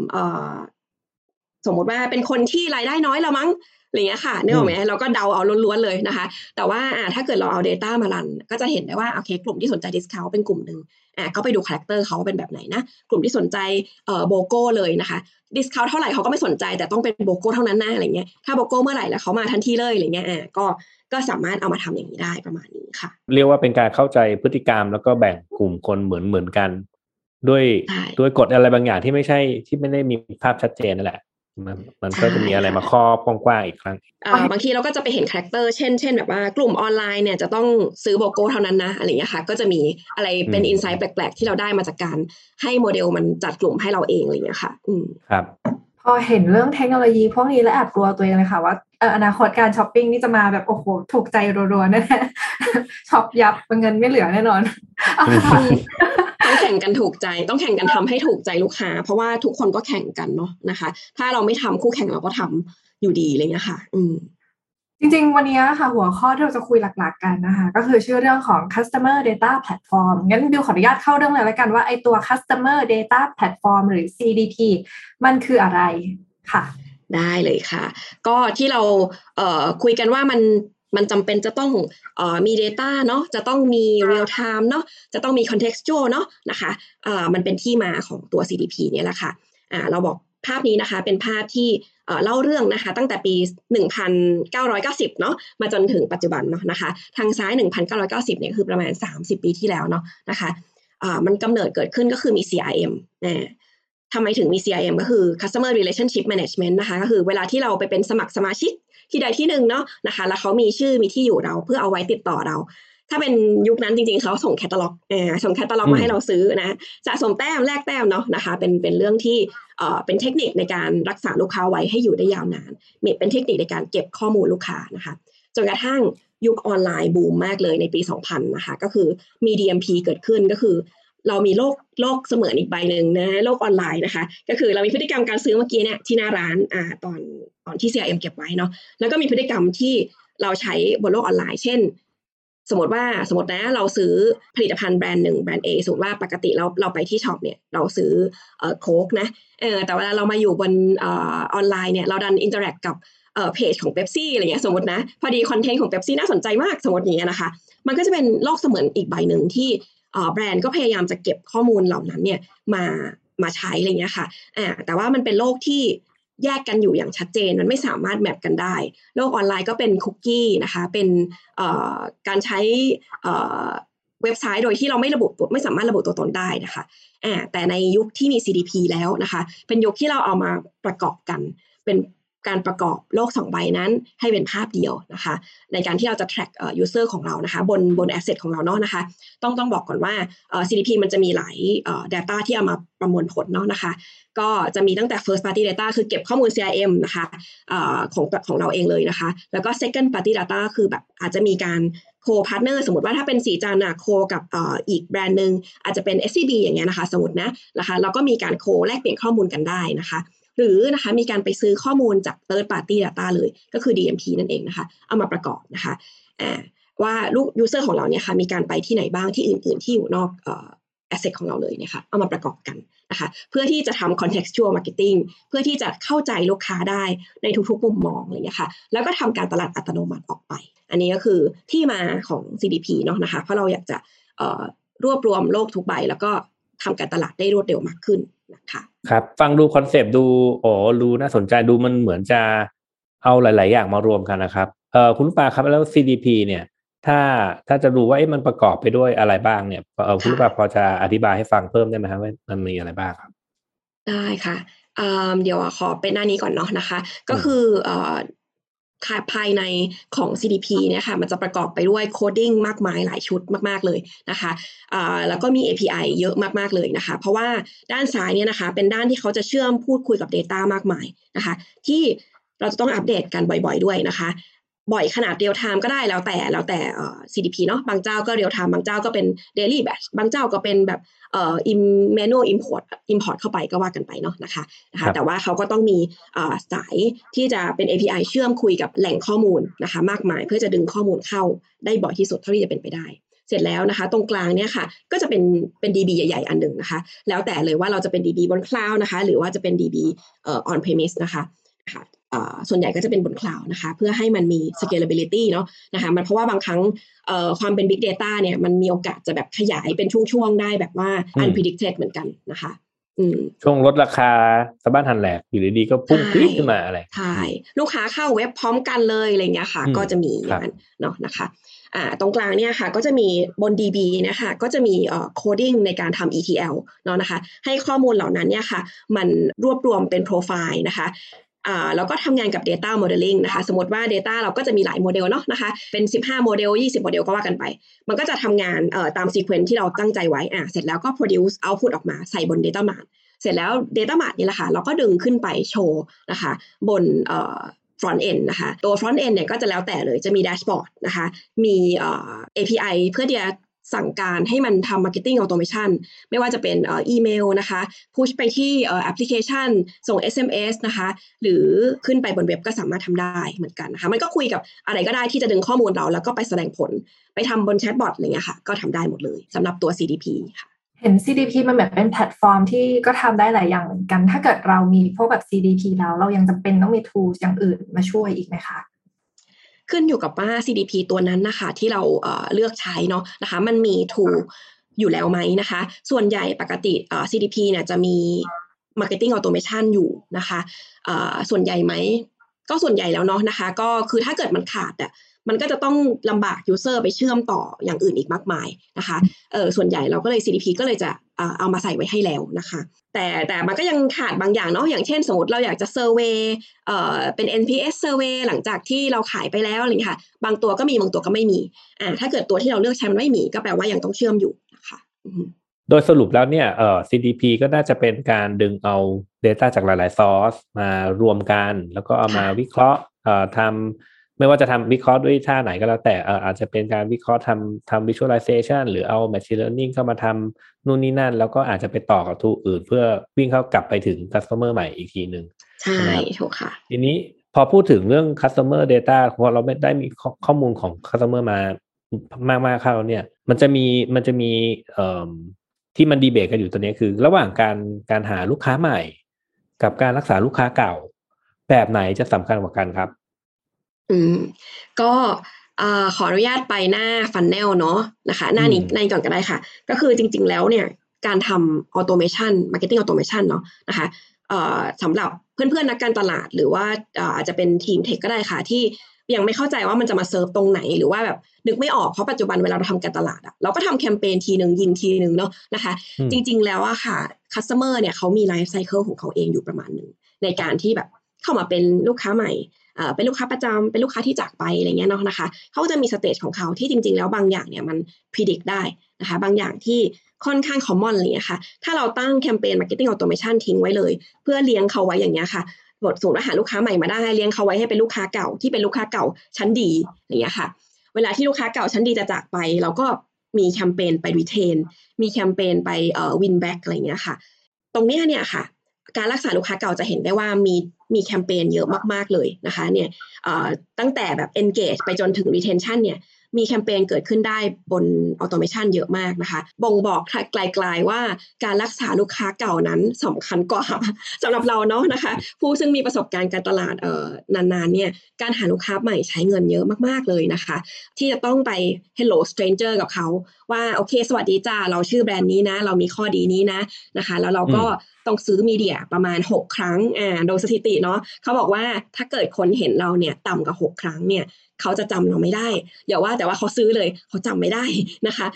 สมมติว่าเป็นคนที่รายได้น้อยละมั้ง อะไรเงี้ยค่ะนึกออกไหมเราก็เดาเอาล้วนๆเลยนะคะ แต่ว่าถ้าเกิดเราเอา Data มารัน ก็จะเห็นได้ว่าโอเคกลุ่มที่สนใจ discount เป็นกลุ่มหนึ่งอ่าก็ไปดู character เขาเป็นแบบไหนนะ กลุ่มที่สนใจเอ่อ BOGO เลยนะคะ discount เท่าไหร่เขาก็ไม่สนใจแต่ต้องเป็น BOGO เท่านั้นนะอะไรเงี้ยถ้า BOGO เมื่อไหร่แล้วเขามาทันทีเลยอะไรเงี้ยอ่าก็ก็สามารถเอามาทำอย่างนี้ได้ประมาณนี้ค่ะ เรียกว่าเป็นการเข้าใจพฤติกรรมแล้วก็แบ่งกลุ่มคนเหมือนเหมือนกัน ด้วยด้วยกฎอะไรบางอย่างที่ไม่ใช่ที่ไม่ได้มีภาพชัดเจนนั่นแหละ มันมันก็จะมีอะไรมาครอบกว้างๆอีกครั้งบางทีเราก็จะไปเห็น character เช่นเช่นแบบว่ากลุ่มออนไลน์เนี่ยจะต้องซื้อ BOGO เท่านั้นนะอะไรอย่างเงี้ยค่ะ ก็จะมีอะไรเป็น insight แปลกๆ ที่เราได้มาจากการให้โมเดลมันจัดกลุ่มให้เราเองอะไรอย่างเงี้ยค่ะ อืมครับ พอเห็นเรื่องเทคโนโลยีพวกนี้แล้วแอบกลัวตัวเองเลยค่ะว่าอนาคตการช้อปปิ้งนี่จะมาแบบโอ้โหถูกใจรัวๆแน่ๆ shop ยับเงินไม่เหลือแน่นอนต้องแข่งกันถูกใจต้องแข่งกันทำให้ถูกใจลูกค้า เพราะว่าทุกคนก็แข่งกันเนาะนะคะ ถ้าเราไม่ทำคู่แข่งเราก็ทำอยู่ดีเลยเนี่ยค่ะอืม จริงๆ วันนี้ค่ะหัวข้อที่เราจะคุยหลักๆกันนะคะ ก็คือชื่อเรื่องของ customer data platform งั้นบิวขออนุญาตเข้าเรื่องเลยแล้วกันว่าไอ้ตัว customer data platform หรือ CDP มันคืออะไรค่ะ ได้เลยค่ะ ก็ที่เราเอ่อคุยกันว่ามันมันจำเป็นจะต้องเอ่อมี Data เนาะจะต้องมี real time เนาะจะต้องมี contextual เนาะนะคะเอ่อมันเป็นที่มาของตัว CDP เนี่ยแหละค่ะอ่าเราบอก ภาพนี้นะคะเป็นภาพที่เล่าเรื่องนะคะตั้งแต่ปี 1990 เนาะมาจนถึงปัจจุบันเนาะนะคะทางซ้าย 1990 เนี่ยคือประมาณ 30 ปีที่แล้วเนาะนะคะมันกำเนิดเกิดขึ้นก็คือมี CRM นะทำไมถึงมี CRM ก็คือ customer relationship management นะคะก็คือเวลาที่เราไปเป็นสมัครสมาชิกที่ใดที่หนึ่งเนาะนะคะแล้วเขามีชื่อมีที่อยู่เราเพื่อเอาไว้ติดต่อเรา ถ้าเป็นยุคนั้นจริงๆเขาส่งแคตตาล็อกเออส่งแคตตาล็อกมาให้เราซื้อนะสะสมแต้มแลกแต้มเนาะนะคะ เป็นเป็นเรื่องที่เอ่อเป็นเทคนิคในการรักษาลูกค้าไว้ให้อยู่ได้ยาวนานเป็นเทคนิคในการเก็บข้อมูลลูกค้านะคะจนกระทั่งยุคออนไลน์บูมมากเลยในปี 2000 นะคะ ก็คือมี DMP เกิดขึ้นก็คือเรามีโลกโลกเสมือนอีกใบหนึ่งนะโลกออนไลน์นะคะ ก็คือเรามีพฤติกรรมการซื้อเมื่อกี้เนี่ยที่หน้าร้านอ่าตอนตอนที่ CRM เก็บไว้เนาะแล้วก็มีพฤติกรรมที่เราใช้บนโลกออนไลน์ เช่น สมมติว่าสมมตินะเราซื้อผลิตภัณฑ์แบรนด์หนึ่งแบรนด์ A สมมติว่าปกติเราเราไปที่ shop เนี่ยเราซื้อโค้กนะเออแต่เวลาเรามาอยู่บนออออนไลน์เนี่ยเราดันอินเตอร์แอคกับเพจของเ e ปซี่อะไรเงี้ยสมมตินะพอดีคอนเทนต์ของเ e ปซี่น่าสนใจมากสมมติอย่างเงี้ยนะคะมันก็จะเป็นโลกเสมือนอีกใบหนึ่งที่แบรนด์ก็พยายามจะเก็บข้อมูลเหล่านั้นเนี่ยมามาใช้อะไรเงี้ยค่ะอ่าแต่ว่ามันเป็นโลกที่ แยกกันอยู่อย่างชัดเจน มันไม่สามารถ map กันได้ โลกออนไลน์ก็เป็นคุกกี้นะคะ เป็นการใช้เว็บไซต์โดยที่เราไม่ระบุไม่สามารถระบุตัวตนได้นะคะอ่าแต่ในยุคที่มี CDP แล้วนะคะ เป็นยุคที่เราเอามาประกอบกัน เป็น การประกอบโลก 2 ใบนั้น ให้เป็นภาพเดียวนะคะ ในการที่เราจะ track user ของเรานะคะ บนบน asset ของเราเนาะนะคะ ต้องต้องบอกก่อนว่า CDP มันจะมีหลาย data ที่เอามาประมวลผลเนาะนะคะ ก็จะมีตั้งแต่ first party data คือเก็บข้อมูล CRM นะคะของของเราเองเลยนะคะ แล้วก็ second party data คือแบบอาจจะมีการ co-partner สมมติว่าถ้าเป็นสีจานอะ coกับอีกแบรนด์หนึ่งอาจจะเป็น SCB อย่างเงี้ยนะคะ สมมตินะนะคะเราก็มีการโคแลกเปลี่ยนข้อมูลกันได้นะคะ หรือนะคะมีการไปซื้อข้อมูลจาก third party data เลยก็คือ DMP นั่นเองนะคะ เอามาประกอบนะคะว่าลูก user ของเราเนี่ยค่ะมีการไปที่ไหนบ้างที่อื่น ๆ ที่อยู่นอกออ asset ของเราเลยนะคะเอามาประกอบกันนะคะเพื่อที่จะทำ contextual marketing เพื่อที่จะเข้าใจลูกค้าได้ในทุกๆมุมมองอะไรอย่างเงี้ยค่ะแล้วก็ทำการตลาดอัตโนมัติออกไป อันนี้ก็คือที่มาของ CDP เนาะนะคะเพราะเราอยากจะรวบรวมโลกทุกใบ แล้วก็ทำการตลาดได้รวดเร็วมากขึ้นนะคะ ครับ ฟังดูคอนเซปต์ดูโอ้ดูน่าสนใจดูมันเหมือนจะเอาหลาย ๆ อย่างมารวมกันนะครับเออคุณปาครับแล้ว CDP เนี่ย ถ้าถ้าจะดูว่ามันประกอบไปด้วยอะไรบ้างเนี่ยเออคุณปาพอจะอธิบายให้ฟังเพิ่มได้ไหมครับว่ามันมีอะไรบ้างครับ ได้ค่ะเดี๋ยวขอเป็นหน้านี้ก่อนเนาะนะคะ ก็คือ ภายในของ CDP เนี่ยค่ะมันจะประกอบไปด้วย coding มากมายหลายชุดมาก ๆ เลยนะคะแล้วก็มี API เยอะมาก ๆ เลยนะคะ เพราะว่าด้านซ้ายเนี่ยนะคะเป็นด้านที่เขาจะเชื่อมพูดคุยกับ Data มากมายนะคะ ที่เราจะต้องอัปเดตกันบ่อยๆด้วยนะคะ บ่อยขนาด real-time ก็ได้แล้วแต่แล้วแต่ CDP เนาะบางเจ้าก็ real-time บางเจ้าก็เป็นเดลี่แบ h บางเจ้าก็เป็นแบบ เอ่อ manual import import เข้าไปก็ว่ากันไปเนาะนะคะนะคะแต่ว่าเขาก็ต้องมีสายที่จะเป็น API เชื่อมคุยกับแหล่งข้อมูลนะคะมากมายเพื่อจะดึงข้อมูลเข้าได้บ่อยที่สุดเท่าที่จะเป็นไปได้ เสร็จแล้วนะคะ ตรงกลางเนี่ยค่ะ ก็จะเป็นเป็น DB ใหญ่ ๆ อันหนึ่งนะคะ แล้วแต่เลยว่าเราจะเป็น DB บนคลาวด์นะคะ หรือว่าจะเป็น DB เอ่อ on premise นะคะค่ะ ส่วนใหญ่ก็จะเป็นบนคลาวด์นะคะ เพื่อให้มันมี scalability เนาะนะคะมันเพราะว่าบางครั้งความเป็น big data เนี่ยมันมีโอกาสจะแบบขยายเป็นช่วงๆ ได้แบบว่า unpredicted เหมือนกันนะคะช่วงลดราคาสะบั้นหั่นแหลกอยู่ดีๆก็พุ่ง peak ขึ้นมาอะไรใช่ลูกค้าเข้าเว็บพร้อมกันเลยอะไรเงี้ยค่ะ ก็จะมีอย่างนั้นเนาะนะคะอ่าตรงกลางเนี่ยค่ะก็จะมีบน DB นะคะก็จะมีเอ่อ coding ในการทำ ETL เนาะนะคะ ให้ข้อมูลเหล่านั้นเนี่ยค่ะ มันรวบรวมเป็นโปรไฟล์นะคะ แล้วก็ทำงานกับ Data Modeling นะคะ สมมติว่า Data เราก็จะมีหลายโมเดลเนาะนะคะ เป็น 15 โมเดล 20 โมเดลก็ว่ากันไป มันก็จะทำงานตาม sequence ที่เราตั้งใจไว้อะเสร็จแล้วก็ produce output ออกมาใส่บน Data Mart เสร็จแล้ว Data Mart นี่แหละค่ะ เราก็ดึงขึ้นไปโชว์นะคะ บน front end นะคะ ตัว front end เนี่ยก็จะแล้วแต่เลยจะมีแดชบอร์ดนะคะ มี API เพื่อที่จะ สั่งการให้มันทำ marketing automation ไม่ว่าจะเป็นอีเมลนะคะ push ไปที่แอปพลิเคชัน ส่ง SMS นะคะ หรือขึ้นไปบนเว็บก็สามารถทำได้เหมือนกันนะคะ มันก็คุยกับอะไรก็ได้ที่จะดึงข้อมูลเรา แล้วก็ไปแสดงผล ไปทำบนแชทบอทอะไรเงี้ยค่ะ ก็ทำได้หมดเลยสำหรับตัว CDP ค่ะเห็น CDP มันแบบเป็นแพลตฟอร์มที่ก็ทำได้หลายอย่างเหมือนกัน ถ้าเกิดเรามีพวกแบบ CDP แล้ว เรายังจำเป็นต้องมี tools อย่างอื่นมาช่วยอีกไหมคะ ขึ้นอยู่กับว่า CDP ตัวนั้นนะคะที่เราเลือกใช้เนาะนะคะมันมี tool อยู่แล้วไหมนะคะ ส่วนใหญ่ปกติ CDP เนี่ยจะมี Marketing Automation อยู่นะคะส่วนใหญ่ไหมก็ส่วนใหญ่แล้วเนาะนะคะ ก็คือถ้าเกิดมันขาดอะ มันก็จะต้องลำบากยูเซอร์ไปเชื่อมต่ออย่างอื่นอีกมากมายนะคะเออส่วนใหญ่เราก็เลย CDP ก็เลยจะเอามาใส่ไว้ให้แล้วนะคะ แต่แต่มันก็ยังขาดบางอย่างเนาะอย่างเช่น สมมติเราอยากจะเซอร์เวยเอ่อเป็น NPS survey หลังจากที่เราขายไปแล้วอะไรอย่างนี้ค่ะ บางตัวก็มีบางตัวก็ไม่มีอ่าถ้าเกิดตัวที่เราเลือกใช้มันไม่มี ก็แปลว่ายังต้องเชื่อมอยู่นะคะโดยสรุปแล้วเนี่ยเอ่อ CDP ก็น่าจะเป็นการดึงเอา Data จากหลาย ๆ ซอร์สมารวมกัน แล้วก็เอามาวิเคราะห์เอ่อทำ ไม่ว่าจะทำวิเคราะห์ด้วยท่าไหนก็แล้วแต่อาจจะเป็นการวิเคราะห์ทำทำ visualization หรือเอา machine learning เข้ามาทำนู่นนี่นั่น แล้วก็อาจจะไปต่อกับทูอื่น เพื่อวิ่งเข้ากลับไปถึง customer ใหม่อีกทีหนึ่งใช่ถูกค่ะ ทีนี้พอพูดถึงเรื่อง customer data พอเราไม่ได้มีข้อมูลของ customer มามากมากเข้าเนี่ย มันจะมีมันจะมีเอ่อที่มันดีเบตกันอยู่ตัวนี้คือ ระหว่างการการหาลูกค้าใหม่ กับการรักษาลูกค้าเก่า แบบไหนจะสำคัญกว่ากันครับ อืมก็ขออนุญาตไปหน้า funnel เนาะนะคะหน้านี้หน้านี้ก่อนก็ได้ค่ะ ก็คือจริง ๆ แล้วเนี่ยการทำ automation marketing automation เนาะนะคะสำหรับเพื่อนๆนักการตลาดหรือว่าอาจจะเป็นทีม tech ก็ได้ค่ะที่ยังไม่เข้าใจว่ามันจะมาเซิร์ฟตรงไหนหรือว่าแบบนึกไม่ออกเพราะปัจจุบันเวลาเราทำการตลาดอะเราก็ทำแคมเปญทีหนึ่งยิงทีหนึ่งเนาะนะคะ จริง ๆ แล้วอะค่ะ customer เนี่ยเขามี life cycle ของเขาเองอยู่ประมาณหนึ่งในการที่แบบเข้ามาเป็นลูกค้าใหม่ เป็นลูกค้าประจำเป็นลูกค้าที่จากไปอะไรเงี้ยเนาะนะคะเขาจะมี stage ของเขาที่จริง ๆ แล้วบางอย่างเนี่ยมัน predict ได้นะคะบางอย่างที่ค่อนข้าง common อะไรเงี้ยค่ะถ้าเราตั้งแคมเปญ marketing automation ทิ้งไว้เลย เพื่อเลี้ยงเขาไว้อย่างเงี้ยค่ะบทสูตรอาหาลูกค้าใหม่มาได้เลี้ยงเขาไว้ให้เป็นลูกค้าเก่าที่เป็นลูกค้าเก่าชั้นดีอย่างเงี้ยค่ะ เวลาที่ลูกค้าเก่าชั้นดีจะจากไป เราก็มีแคมเปญไป retain มีแคมเปญไปเอ่อ win back อะไรเงี้ยค่ะ ตรงนี้เนี่ยค่ะ การรักษาลูกค้าเก่าจะเห็นได้ว่ามีมีแคมเปญเยอะมากๆเลยนะคะเนี่ยตั้งแต่แบบ engage ไปจนถึง retention เนี่ย มีแคมเปญเกิดขึ้นได้บน automation เยอะมากนะคะ บ่งบอกไกลๆว่าการรักษาลูกค้าเก่านั้นสำคัญกว่าสำหรับเราเนาะนะคะ ผู้ซึ่งมีประสบการณ์การตลาดเอ่อนานๆเนี่ยการหาลูกค้าใหม่ใช้เงินเยอะมากๆเลยนะคะ ที่จะต้องไป hello stranger กับเขาว่าโอเค สวัสดีจ้าเราชื่อแบรนด์นี้นะ เรามีข้อดีนี้นะนะคะ แล้วเราก็ต้องซื้อมีเดียประมาณ 6 ครั้งอ่าโดยสถิติเนาะเขาบอกว่าถ้าเกิดคนเห็นเราเนี่ยต่ำกว่า 6 ครั้งเนี่ยเขาจะจำเราไม่ได้อย่าว่าแต่ว่าเขาซื้อเลยเขาจำไม่ได้นะคะ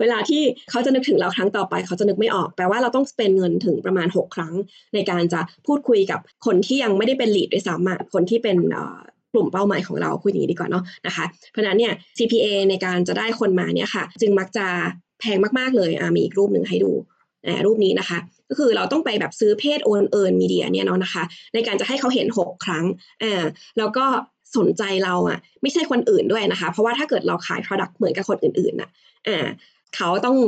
เวลาที่เขาจะนึกถึงเราครั้งต่อไป เขาจะนึกไม่ออกแปลว่าเราต้องสเปนเงินถึงประมาณ 6 ครั้ง ในการจะพูดคุยกับคนที่ยังไม่ได้เป็นลีดด้วยซ้ำอะคนที่เป็นกลุ่มเป้าหมายของเราคุยอย่างนี้ดีกว่าเนาะนะคะ เพราะนั้นเนี่ย CPA ในการจะได้คนมาเนี่ยค่ะ จึงมักจะแพงมากๆเลยอามีอีกรูปหนึ่งให้ดูรูปนี้นะคะ ก็คือเราต้องไปแบบซื้อเพจโอนเอิร์มีเดียเนี่ยเนาะนะคะ ในการจะให้เขาเห็น 6 ครั้งอ่าแล้วก็ สนใจเราอะ ไม่ใช่คนอื่นด้วยนะคะ เพราะว่าถ้าเกิดเราขาย Product เหมือนกับคนอื่นๆน่ะอ่าเขาต้อง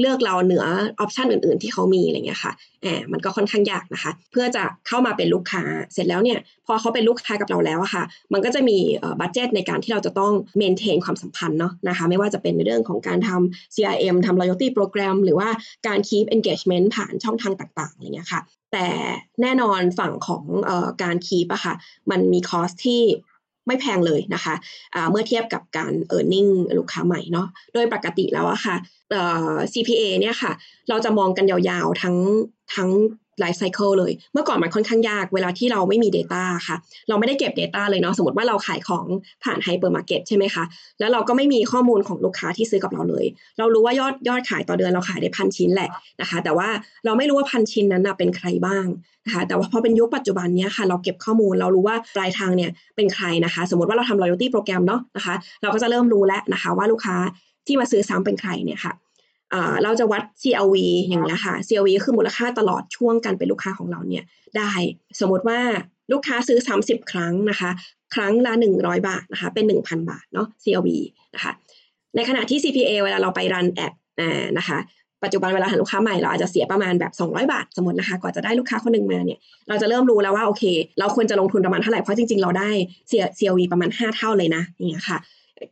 เลือกเราเหนือออปชันอื่นๆ ที่เขามีอะไรเงี้ยค่ะแอบมันก็ค่อนข้างยากนะคะ เพื่อจะเข้ามาเป็นลูกค้า เสร็จแล้วเนี่ย พอเขาเป็นลูกค้ากับเราแล้วอะค่ะ มันก็จะมีบัตเจตในการที่เราจะต้องเมนเทนความสัมพันธ์เนาะนะคะ ไม่ว่าจะเป็นในเรื่องของการทำ CRM ทำ loyalty program หรือว่าการ keep engagement ผ่านช่องทางต่างๆ อะไรเงี้ยค่ะ แต่แน่นอนฝั่งของอการ keep อะค่ะ มันมี cost ที่ ไม่แพงเลยนะคะะเมื่อเทียบกับการ e a r n i n g ลูกค้าใหม่เนาะโดยปกติแล้วอะค่ะ CPA เนี่ยค่ะ เราจะมองกันยาวๆทั้งทั้ง life cycle เลย เมื่อก่อนมันค่อนข้างยากเวลาที่เราไม่มี Data ค่ะ เราไม่ได้เก็บ Data เลยเนาะสมมติว่าเราขายของผ่านไฮเปอร์มาร์เก็ตใช่ไหมคะแล้วเราก็ไม่มีข้อมูลของลูกค้าที่ซื้อกับเราเลย เรารู้ว่ายอดยอดขายต่อเดือนเราขายได้พันชิ้นแหละนะคะ แต่ว่าเราไม่รู้ว่าพันชิ้นนั้นเป็นใครบ้างนะคะแต่ว่าพอเป็นยุคปัจจุบันนี้ค่ะเราเก็บข้อมูลเรารู้ว่าปลายทางเนี่ยเป็นใครนะคะ สมมติว่าเราทำ loyalty โปรแกรมเนาะนะคะ เราก็จะเริ่มรู้แล้วนะคะว่าลูกค้าที่มาซื้อซ้ำเป็นใครเนี่ยค่ะ เราจะวัด CLV อย่างนี้ค่ะ CLV คือมูลค่าตลอดช่วงการเป็นลูกค้าของเราเนี่ยได้ สมมติว่าลูกค้าซื้อ 30 ครั้งนะคะ ครั้งละ 100 บาทนะคะ เป็น 1,000 บาทเนาะ CLV นะคะ ในขณะที่ CPA เวลาเราไป run ad นะคะ ปัจจุบันเวลาหาลูกค้าใหม่เราอาจจะเสียประมาณแบบ 200 บาท สมมตินะคะกว่าจะได้ลูกค้าคนหนึ่งมาเนี่ย เราจะเริ่มรู้แล้วว่าโอเค เราควรจะลงทุนประมาณเท่าไหร่ เพราะจริงๆ เราได้เสีย CLV ประมาณ 5 เท่าเลยนะเนี่ยค่ะ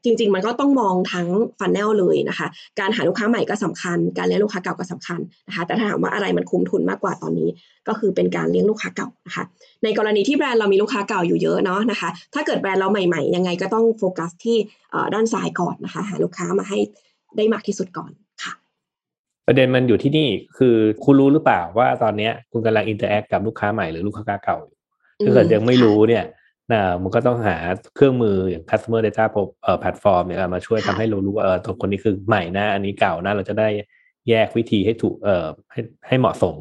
จริง ๆ มันก็ต้องมองทั้ง funnel เลยนะคะ การหาลูกค้าใหม่ก็สำคัญ การเลี้ยงลูกค้าเก่าก็สำคัญนะคะ แต่ถ้าถามว่าอะไรมันคุ้มทุนมากกว่าตอนนี้ ก็คือเป็นการเลี้ยงลูกค้าเก่านะคะ ในกรณีที่แบรนด์เรามีลูกค้าเก่าอยู่เยอะเนาะนะคะ ถ้าเกิดแบรนด์เราใหม่ๆ ยังไงก็ต้องโฟกัสที่ด้านซ้ายก่อนนะคะ หาลูกค้ามาให้ได้มากที่สุดก่อนค่ะประเด็นมันอยู่ที่นี่คือคุณรู้หรือเปล่าว่าตอนเนี้ยคุณกำลัง interact กับลูกค้าใหม่หรือลูกค้าเก่าอยู่ถ้าเกิดยังไม่รู้เนี่ย นะมันก็ต้องหาเครื่องมืออย่าง customer data เอ่อแพลตฟอร์มเนี่ยมาช่วยทำให้เรารู้ว่าเออตัวคนนี้คือใหม่นะอันนี้เก่านะเราจะได้แยกวิธีให้ถูกเอ่อให้ให้เหมาะสม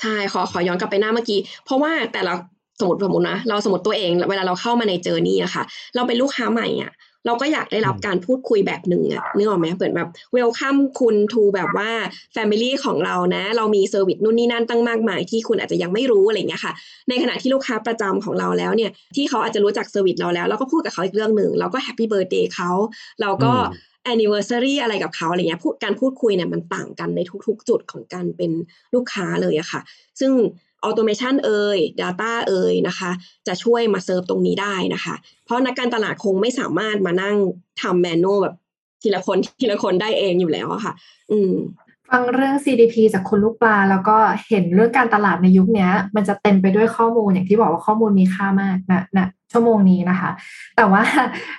ใช่ขอขอย้อนกลับไปหน้าเมื่อกี้ เพราะว่าแต่ละสมมติสมมตินะเราสมมติตัวเองเวลาเราเข้ามาใน journey อะค่ะ เราเป็นลูกค้าใหม่อะ เราก็อยากได้รับการพูดคุยแบบหนึ่งอะนึกออกไหมเหมือนแบบ welcome คุณ to แบบว่า family ของเรานะ เรามี service นู่นนี่นั่นตั้งมากมาย ที่คุณอาจจะยังไม่รู้อะไรเงี้ยค่ะ ในขณะที่ลูกค้าประจำของเราแล้วเนี่ย ที่เขาอาจจะรู้จัก service เราแล้วเราก็พูดกับเขาอีกเรื่องหนึ่งเราก็ happy birthday เขาเราก็ anniversary อะไรกับเขาอะไรเงี้ยพูดการพูดคุยเนี่ยมันต่างกันในทุก ๆ จุดของการเป็นลูกค้าเลยอะค่ะ ซึ่ง automation เอ่ย Data เอ่ยนะคะ จะช่วยมาเซิร์ฟตรงนี้ได้นะคะ เพราะนักการตลาดคงไม่สามารถมานั่งทำ manual แบบทีละคนทีละคนได้เองอยู่แล้วอะค่ะ อืม ฟังเรื่อง CDP จากคุณลูกปลา แล้วก็เห็นเรื่องการตลาดในยุคนี้มันจะเต็มไปด้วยข้อมูลอย่างที่บอกว่าข้อมูลมีค่ามากนะนะชั่วโมงนี้นะคะ แต่ว่า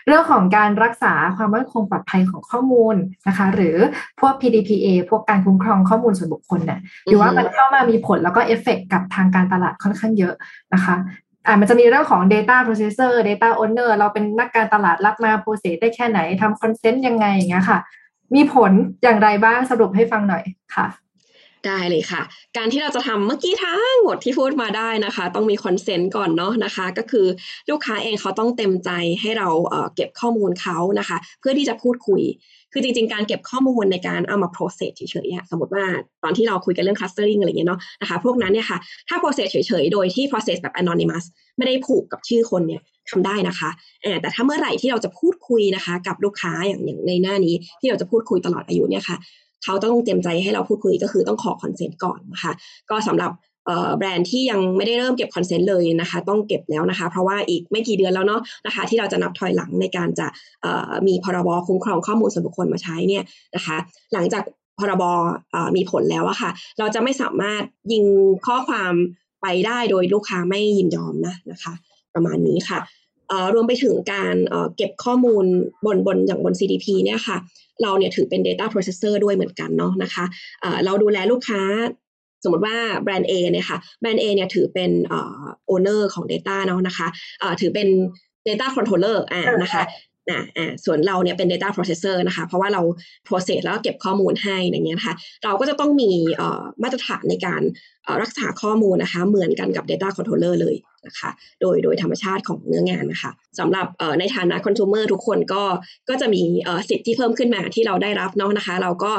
เรื่องของการรักษาความมั่นคงปลอดภัยของข้อมูลนะคะ หรือพวก PDPA พวกการคุ้มครองข้อมูลส่วนบุคคลเนี่ยหรือว่ามันเข้ามามีผลแล้วก็เอฟเฟกกับทางการตลาดค่อนข้างเยอะนะคะอ่ามันจะมีเรื่องของ data processor data owner เราเป็นนักการตลาดรับมา process ได้แค่ไหนทำ consent ยังไงอย่างเงี้ยค่ะ มีผลอย่างไรบ้างสรุปให้ฟังหน่อยค่ะ ได้เลยค่ะ การที่เราจะทำเมื่อกี้ทั้งหมดที่พูดมาได้นะคะ ต้องมี consent ก่อนเนาะนะคะ ก็คือลูกค้าเองเขาต้องเต็มใจให้เราเก็บข้อมูลเขานะคะ เพื่อที่จะพูดคุย คือจริง ๆ การเก็บข้อมูลในการเอามา process เฉยๆสมมติว่าตอนที่เราคุยกันเรื่อง clustering อะไรเงี้ยเนาะนะคะพวกนั้นเนี่ยค่ะถ้า process เฉยๆ โดยที่ process แบบ anonymous ไม่ได้ผูกกับชื่อคนเนี่ยทำได้นะคะแต่ถ้าเมื่อไหร่ที่เราจะพูดคุยนะคะ กับลูกค้าอย่างอย่างในหน้านี้ที่เราจะพูดคุยตลอดอายุเนี่ยค่ะ เขาต้องเต็มใจให้เราพูดคุยก็คือต้องขอ consent ก่อนนะคะ ก็สำหรับแบรนด์ที่ยังไม่ได้เริ่มเก็บ consent เลยนะคะ ต้องเก็บแล้วนะคะ เพราะว่าอีกไม่กี่เดือนแล้วเนาะนะคะ ที่เราจะนับถอยหลังในการจะมีพรบคุ้มครองข้อมูลส่วนบุคคลมาใช้เนี่ยนะคะ หลังจากพรบมีผลแล้วอะค่ะ เราจะไม่สามารถยิงข้อความไปได้โดยลูกค้าไม่ยินยอมนะนะคะ ประมาณนี้ค่ะ รวมไปถึงการเก็บข้อมูลบนบนอย่างบน CDP เนี่ยค่ะ เราเนี่ยถือเป็น data processor ด้วยเหมือนกันเนาะนะคะเราดูแลลูกค้าสมมติว่าแบรนด์ A เนี่ยค่ะแบรนด์ A เนี่ยถือเป็น owner ของ data เนาะนะคะถือเป็น data controller อ่านะคะนะอ่าส่วนเราเนี่ยเป็น data processor นะคะ เพราะว่าเรา process แล้วก็เก็บข้อมูลให้อย่างเงี้ยค่ะเราก็จะต้องมีมาตรฐานในการรักษาข้อมูลนะคะ เหมือนกันกับ data controller เลย นะคะโดยโดยธรรมชาติของเนื้องานนะคะสำหรับในฐานะ consumer ทุกคนก็ก็จะมีสิทธิ์ที่เพิ่มขึ้นมาที่เราได้รับเนาะนะคะ เราก็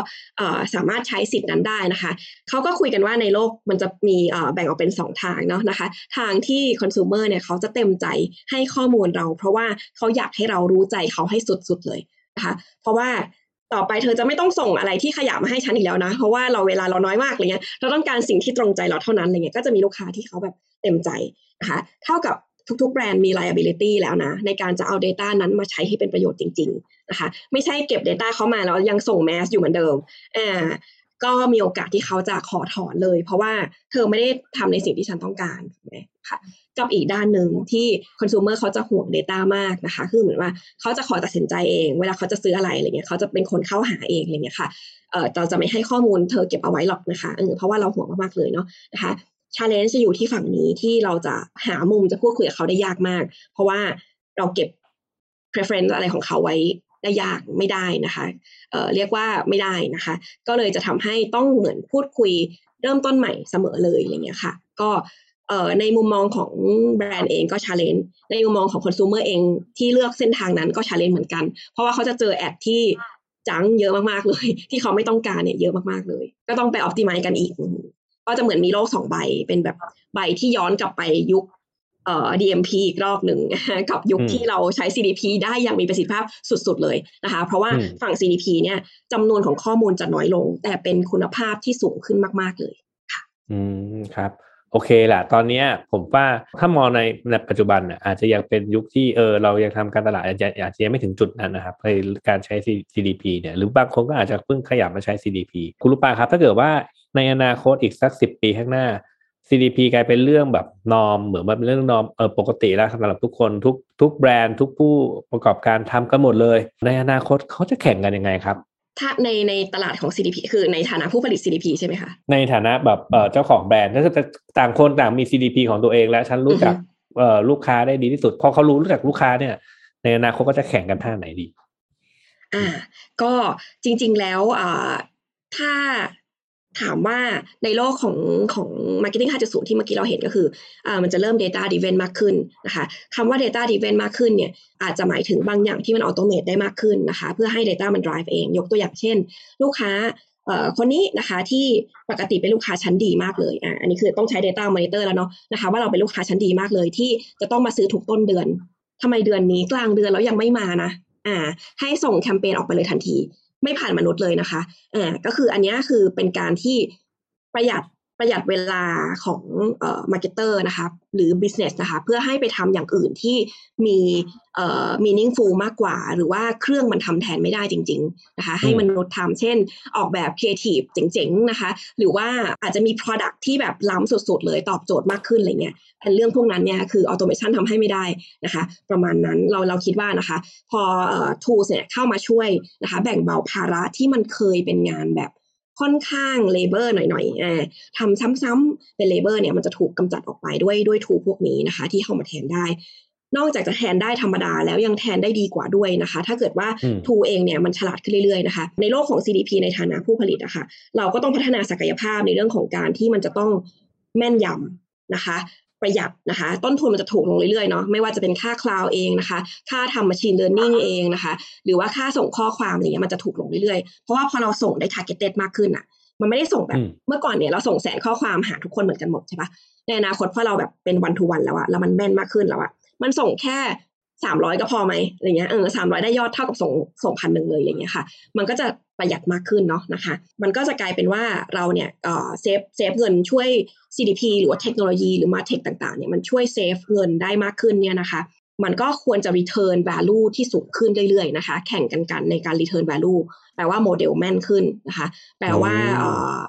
สามารถใช้สิทธิ์นั้นได้นะคะเขาก็คุยกันว่าในโลกมันจะมีแบ่งออกเป็น 2 ทางเนาะนะคะทางที่ consumer เนี่ยเขาจะเต็มใจให้ข้อมูลเรา เพราะว่าเขาอยากให้เรารู้ใจเขาให้สุดๆเลยนะคะเพราะว่า ต่อไปเธอจะไม่ต้องส่งอะไรที่ขยะมาให้ฉันอีกแล้วนะ เพราะว่าเราเวลาเราน้อยมากอะไรเงี้ยเราต้องการสิ่งที่ตรงใจเราเท่านั้นอะไรเงี้ยก็จะมีลูกค้าที่เขาแบบเต็มใจนะคะเท่ากับทุกๆแบรนด์มี liability แล้วนะ ในการจะเอา Data นั้นมาใช้ให้เป็นประโยชน์จริง ๆ นะคะ ไม่ใช่เก็บ Data เข้ามาแล้วยังส่งแมสอยู่เหมือนเดิมอ่า ก็มีโอกาสที่เขาจะขอถอนเลย เพราะว่าเธอไม่ได้ทำในสิ่งที่ฉันต้องการถูกไหมค่ะกับอีกด้านหนึ่งที่ consumer เขาจะห่วง Data มากนะคะ คือเหมือนว่าเขาจะขอตัดสินใจเอง เวลาเขาจะซื้ออะไรอะไรเงี้ยเขาจะเป็นคนเข้าหาเองอะไรเงี้ยค่ะเออเราจะไม่ให้ข้อมูลเธอเก็บเอาไว้หรอกนะคะเออเพราะว่าเราห่วงมากๆเลยเนาะนะคะชาเลนจ์จะอยู่ที่ฝั่งนี้ที่เราจะหามุมจะพูดคุยกับเขาได้ยากมาก เพราะว่าเราเก็บ preference อะไรของเขาไว้ ได้ยากไม่ได้นะคะเรียกว่าไม่ได้นะคะ ก็เลยจะทำให้ต้องเหมือนพูดคุยเริ่มต้นใหม่เสมอเลยอย่างเงี้ยค่ะ ก็ในมุมมองของแบรนด์เองก็ challenge ในมุมมองของคอน sumer เองที่เลือกเส้นทางนั้นก็ challenge เหมือนกัน เพราะว่าเขาจะเจอ ad ที่จังเยอะมากๆเลย ที่เขาไม่ต้องการเนี่ยเยอะมากๆเลย ก็ต้องไปออ t ติ i z e กันอีก ก็จะเหมือนมีโลกสองใบเป็นแบบใบที่ย้อนกลับไปยุค เอ่อ DMP อีกรอบหนึ่งกับยุคอืมที่เราใช้ CDP ได้อย่างมีประสิทธิภาพสุด ๆ เลยนะคะ เพราะว่าอืมฝั่ง CDP เนี่ยจำนวนของข้อมูลจะน้อยลง แต่เป็นคุณภาพที่สูงขึ้นมาก ๆ เลยอืมครับโอเคแหละตอนเนี้ยผมว่าถ้ามองในในปัจจุบันน่ะอาจจะยังเป็นยุคที่เออเรายังทำการตลาดอาจจะอาจจะยังไม่ถึงจุดนั้นนะครับในการใช้ CDP เนี่ยหรือบางคนก็อาจจะเพิ่งขยับมาใช้ CDP คุณลูกปาครับ ถ้าเกิดว่าในอนาคตอีกสักสิบปีข้างหน้า CDP กลายเป็นเรื่องแบบนอมเหมือนว่าเป็นเรื่องนอมเออปกติแล้วสำหรับทุกคนทุกทุกแบรนด์ทุกผู้ประกอบการทำกันหมดเลย ในอนาคตเขาจะแข่งกันยังไงครับ ถ้าในในตลาดของ CDP คือในฐานะผู้ผลิต CDP ใช่ไหมคะ ในฐานะแบบเอ่อเจ้าของแบรนด์ถ้าจะต่างคนต่างมี CDP ของตัวเองและฉันรู้จักอือฮึเอ่อลูกค้าได้ดีที่สุด พอเขารู้รู้จักลูกค้าเนี่ย ในอนาคตก็จะแข่งกันท่าไหนดี อ่า ก็จริง ๆ แล้วอ่าถ้า ถามว่าในโลกของของ Marketing 5.0 ที่เมื่อกี้เราเห็นก็คืออมันจะเริ่ม Data Driven มากขึ้นนะคะคำว่า Data Driven มากขึ้นเนี่ยอาจจะหมายถึงบางอย่างที่มัน Automate ได้มากขึ้นนะคะเพื่อให้ Data มัน drive เอง ยกตัวอย่างเช่น ลูกค้าคนนี้นะคะที่ปกติเป็นลูกค้าชั้นดีมากเลยอ่าอันนี้คือต้องใช้ Data Monitor แล้วเนาะนะคะว่าเราเป็นลูกค้าชั้นดีมากเลย ที่จะต้องมาซื้อทุกต้นเดือนทำไมเดือนนี้กลางเดือนแล้วยังไม่มานะอ่าให้ส่งแคมเปญออกไปเลยทันที ไม่ผ่านมนุษย์เลยนะคะอ่าก็คืออันนี้คือเป็นการที่ประหยัด ประหยัดเวลาของเอ่อ marketer นะคะหรือ business นะคะเพื่อให้ไปทำอย่างอื่นที่มีเอ่อ meaningful มากกว่า หรือว่าเครื่องมันทำแทนไม่ได้จริง ๆนะคะ ให้มนุษย์ทำเช่น ออกแบบ creative เจ๋งๆนะคะ หรือว่าอาจจะมี product ที่แบบล้ำสุดๆเลยตอบโจทย์มากขึ้นอะไรเงี้ยอันเรื่องพวกนั้นเนี่ยคือ automation ทำให้ไม่ได้นะคะ ประมาณนั้นเราเราคิดว่านะคะ พอเอ่อ tools เนี่ยเข้ามาช่วยนะคะ แบ่งเบาภาระที่มันเคยเป็นงานแบบ ค่อนข้าง labor หน่อยๆอ่าทำซ้ำๆเป็น labor เนี่ยมันจะถูกกำจัดออกไปด้วยด้วย tool พวกนี้นะคะ ที่เข้ามาแทนได้ นอกจากจะแทนได้ธรรมดาแล้วยังแทนได้ดีกว่าด้วยนะคะ ถ้าเกิดว่าอืมทูเองเนี่ยมันฉลาดขึ้นเรื่อยๆนะคะ ในโลกของ CDP ในฐานะผู้ผลิตอะค่ะเราก็ต้องพัฒนาศักยภาพในเรื่องของการที่มันจะต้องแม่นยำนะคะ ประหยัดนะคะ ต้นทุนมันจะถูกลงเรื่อยๆเนาะไม่ว่าจะเป็นค่าคลาวเองนะคะ ค่าทำ machine learning เองนะคะ หรือว่าค่าส่งข้อความอะไรเงี้ยมันจะถูกลงเรื่อยๆ เพราะว่าพอเราส่งได้ targeted มากขึ้นอะมันไม่ได้ส่งแบบอืมเมื่อก่อนเนี่ยเราส่งแสนข้อความหาทุกคนเหมือนกันหมดใช่ปะในอนาคตพอเราแบบเป็นวันทูวันแล้วอะแล้วมันแม่นมากขึ้นแล้วอะมันส่งแค่ สามร้อยก็พอไหมอะไรเงี้ยเออสามร้อยได้ยอดเท่ากับส่งส่งพันหนึ่งเลยอย่างเงี้ยค่ะ มันก็จะประหยัดมากขึ้นเนาะนะคะ มันก็จะกลายเป็นว่าเราเนี่ยเอ่อ save save เงินช่วย CDP หรือว่าเทคโนโลยีหรือ MarTech ต่างๆเนี่ยมันช่วย save เงินได้มากขึ้นเนี่ยนะคะมันก็ควรจะ return value ที่สูงขึ้นเรื่อยๆนะคะ แข่งกันกันในการ return value แปลว่าโมเดลแม่นขึ้นนะคะ แปลว่าอืม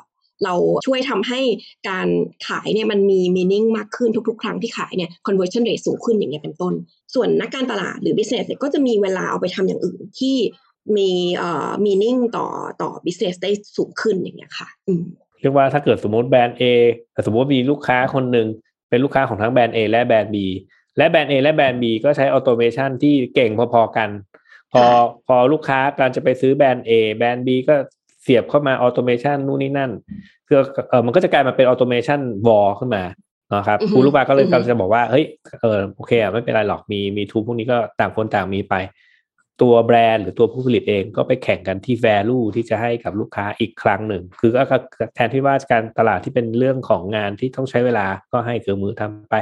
เอ่อเราช่วยทำให้การขายเนี่ยมันมี meaning มากขึ้นทุกๆ ครั้งที่ขายเนี่ย conversion rate สูงขึ้นอย่างเงี้ยเป็นต้น ส่วนนักการตลาดหรือ business เนี่ยก็จะมีเวลาเอาไปทำอย่างอื่นที่มีเอ่อ meaning ต่อต่อ business ได้สูงขึ้นอย่างเงี้ยค่ะอืมเรียกว่าถ้าเกิดสมมติแบรนด์ A แต่สมมติว่ามีลูกค้าคนหนึ่งเป็นลูกค้าของทั้งแบรนด์ A และแบรนด์ B และแบรนด์ A และแบรนด์ B ก็ใช้ automation ที่เก่งพอๆกัน พอค่ะพอลูกค้าการจะไปซื้อแบรนด์ A แบรนด์ B ก็ เสียบเข้ามา automation นู่นนี่นั่นคือเออมันก็จะกลายมาเป็น automation war ขึ้นมานะครับอือฮึคุณลูกค้าก็เลยอือฮึกำลังจะบอกว่าเฮ้ยเออโอเคอะไม่เป็นไรหรอกมีมี tool พวกนี้ก็ต่างคนต่างมีไป ตัวแบรนด์หรือตัวผู้ผลิตเองก็ไปแข่งกันที่ value ที่จะให้กับลูกค้าอีกครั้งหนึ่ง คือก็ก็แทนที่ว่าการตลาดที่เป็นเรื่องของงานที่ต้องใช้เวลาก็ให้เครื่องมือทำไป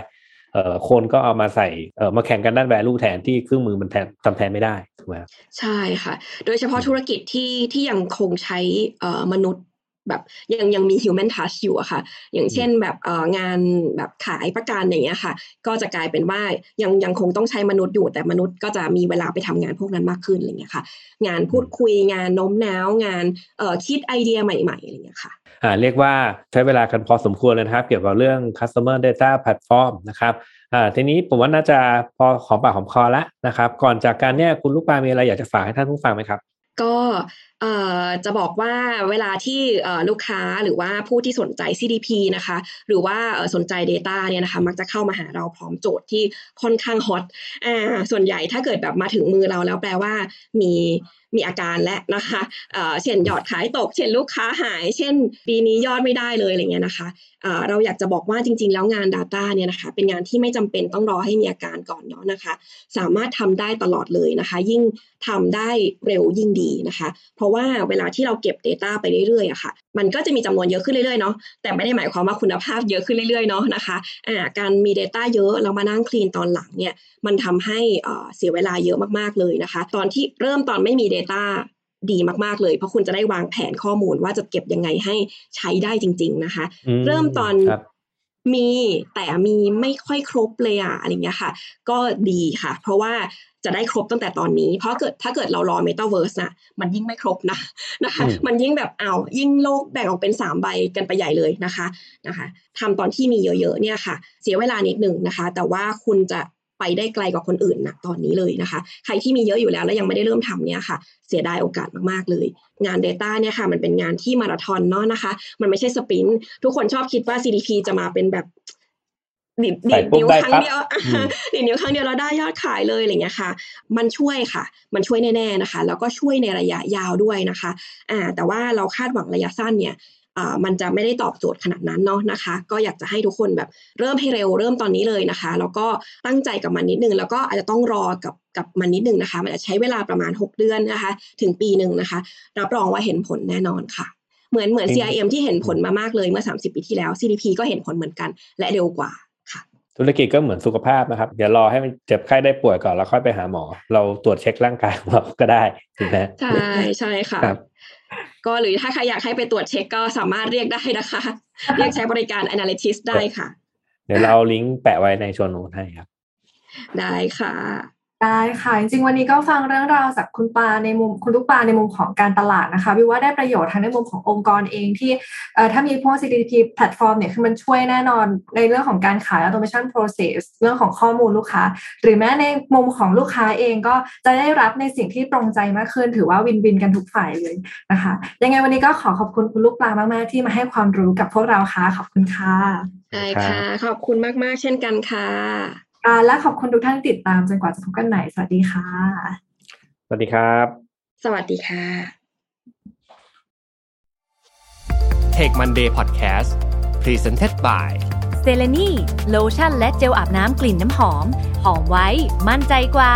เอ่อคนก็เอามาใส่เอ่อมาแข่งกันด้าน value แทนที่เครื่องมือมันแทนทำแทนไม่ได้ถูกไหมใช่ค่ะ โดยเฉพาะธุรกิจที่ที่ยังคงใช้เอ่อมนุษย์ แบบยังยังมี human touch อยู่อะค่ะ อย่างเช่นแบบเอ่องานแบบขายประกันอย่างเงี้ยค่ะ ก็จะกลายเป็นว่ายังยังคงต้องใช้มนุษย์อยู่แต่มนุษย์ก็จะมีเวลาไปทำงานพวกนั้นมากขึ้นอะไรเงี้ยค่ะ งานพูดคุยงานโน้มน้าวงานเอ่อคิดไอเดียใหม่ๆอะไรเงี้ยค่ะอ่าเรียกว่าใช้เวลากันพอสมควรเลยนะครับ เกี่ยวกับเรื่อง customer data platform นะครับอ่าทีนี้ผมว่าน่าจะพอหอมปากหอมคอแล้วนะครับ ก่อนจากการเนี่ยคุณลูกปลามีอะไรอยากจะฝากให้ท่านผู้ฟังไหมครับ ก็เอ่อ จะบอกว่าเวลาที่ลูกค้าหรือว่าผู้ที่สนใจ CDP นะคะ หรือว่าสนใจ Data เนี่ยนะคะ มักจะเข้ามาหาเราพร้อมโจทย์ที่ค่อนข้างฮอตอ่าส่วนใหญ่ถ้าเกิดแบบมาถึงมือเราแล้วแปลว่ามี มีอาการและนะคะเเช่นยอดขายตก เช่นลูกค้าหาย เช่น ปีนี้ยอดไม่ได้เลยอะไรเงี้ยนะคะเเราอยากจะบอกว่าจริง ๆ แล้วงาน Data เนี่ยนะคะเป็นงานที่ไม่จำเป็นต้องรอให้มีอาการก่อนเนาะนะคะ สามารถทำได้ตลอดเลยนะคะ ยิ่งทำได้เร็วยิ่งดีนะคะ เพราะว่าเวลาที่เราเก็บ Data ไปเรื่อยๆอะค่ะมันก็จะมีจำนวนเยอะขึ้นเรื่อยๆเนาะแต่ไม่ได้หมายความว่าคุณภาพเยอะขึ้นเรื่อยๆเนาะนะคะอ่าการมี Data เยอะแล้วมานั่งคลีนตอนหลังเนี่ยมันทำให้เสียเวลาเยอะมากๆเลยนะคะ ตอนที่เริ่มตอนไม่มี Data ดีมาก ๆ เลย เพราะคุณจะได้วางแผนข้อมูลว่าจะเก็บยังไงให้ใช้ได้จริง ๆ นะคะ เริ่มตอนมีแต่มีไม่ค่อยครบเลยอะอะไรเงี้ยค่ะ ก็ดีค่ะ เพราะว่าจะได้ครบตั้งแต่ตอนนี้ เพราะเกิดถ้าเกิดเรารอ Metaverse นะมันยิ่งไม่ครบนะนะคะ มันยิ่งแบบเอายิ่งโลกแบ่งออกเป็นสามใบกันไปใหญ่เลยนะคะนะคะทำตอนที่มีเยอะๆเนี่ยค่ะ เสียเวลานิดหนึ่งนะคะ แต่ว่าคุณจะ ไปได้ไกลกว่าคนอื่นนะตอนนี้เลยนะคะ ใครที่มีเยอะอยู่แล้วแล้วยังไม่ได้เริ่มทำเนี่ยค่ะ เสียดายโอกาสมากๆเลย งาน Data เนี่ยค่ะมันเป็นงานที่มาราธอนเนาะนะคะ มันไม่ใช่สปรินต์ทุกคนชอบคิดว่า CDP จะมาเป็นแบบดิดดิดนิ้วครั้งเดียวดิดนิ้วครั้งเดียวเราได้ยอดขายเลยอะไรเงี้ยค่ะ มันช่วยค่ะ มันช่วยแน่ๆนะคะ แล้วก็ช่วยในระยะยาวด้วยนะคะ อ่า แต่ว่าเราคาดหวังระยะสั้นเนี่ยอ่า มันจะไม่ได้ตอบโจทย์ขนาดนั้นเนาะนะคะ ก็อยากจะให้ทุกคนแบบเริ่มให้เร็วเริ่มตอนนี้เลยนะคะ แล้วก็ตั้งใจกับมันนิดนึง แล้วก็อาจจะต้องรอกับกับมันนิดนึงนะคะ มันจะใช้เวลาประมาณ 6 เดือนนะคะ ถึงปีหนึ่งนะคะ รับรองว่าเห็นผลแน่นอนค่ะ เหมือนเหมือน CIM ที่เห็นผลมามากเลยเมื่อ 30 ปีที่แล้ว CDP ก็เห็นผลเหมือนกัน และเร็วกว่าค่ะธุรกิจก็เหมือนสุขภาพนะครับอย่ารอให้มันเจ็บไข้ได้ป่วยก่อนแล้วค่อยไปหาหมอ เราตรวจเช็คร่างกายของเราก็ได้ถูกไหมใช่ใช่ค่ะ ก็หรือถ้าใครอยากให้ไปตรวจเช็คก็สามารถเรียกได้นะคะ เรียกใช้บริการ analytics ได้ค่ะ เดี๋ยวเราลิงก์แปะไว้ในชวนโน้ตให้ครับ ได้ค่ะ ได้ค่ะจริงๆวันนี้ก็ฟังเรื่องราวจากคุณปาในมุมคุณลูกปาในมุมของการตลาดนะคะวิวว่าได้ประโยชน์ทั้งในมุมขององค์กรเองที่ถ้ามีพวก CDP แพลตฟอร์มเนี่ยคือมันช่วยแน่นอนในเรื่องของการขาย automation process เรื่องของข้อมูลลูกค้า หรือแม้ในมุมของลูกค้าเองก็จะได้รับในสิ่งที่ตรงใจมากขึ้น ถือว่าวินวินกันทุกฝ่ายเลยนะคะยังไงวันนี้ก็ขอขอบคุณคุณลูกปลามากๆ ที่มาให้ความรู้กับพวกเราค่ะขอบคุณค่ะใช่ค่ะขอบคุณมากๆ เช่นกันค่ะ ค่ะและขอบคุณทุกท่านที่ติดตามจนกว่าจะพบกันใหม่สวัสดีค่ะ สวัสดีครับ สวัสดีค่ะ Take Monday Podcast Presented by เซเลนีโลชั่นและเจลอาบน้ำกลิ่นน้ำหอม หอมไว้ มั่นใจกว่า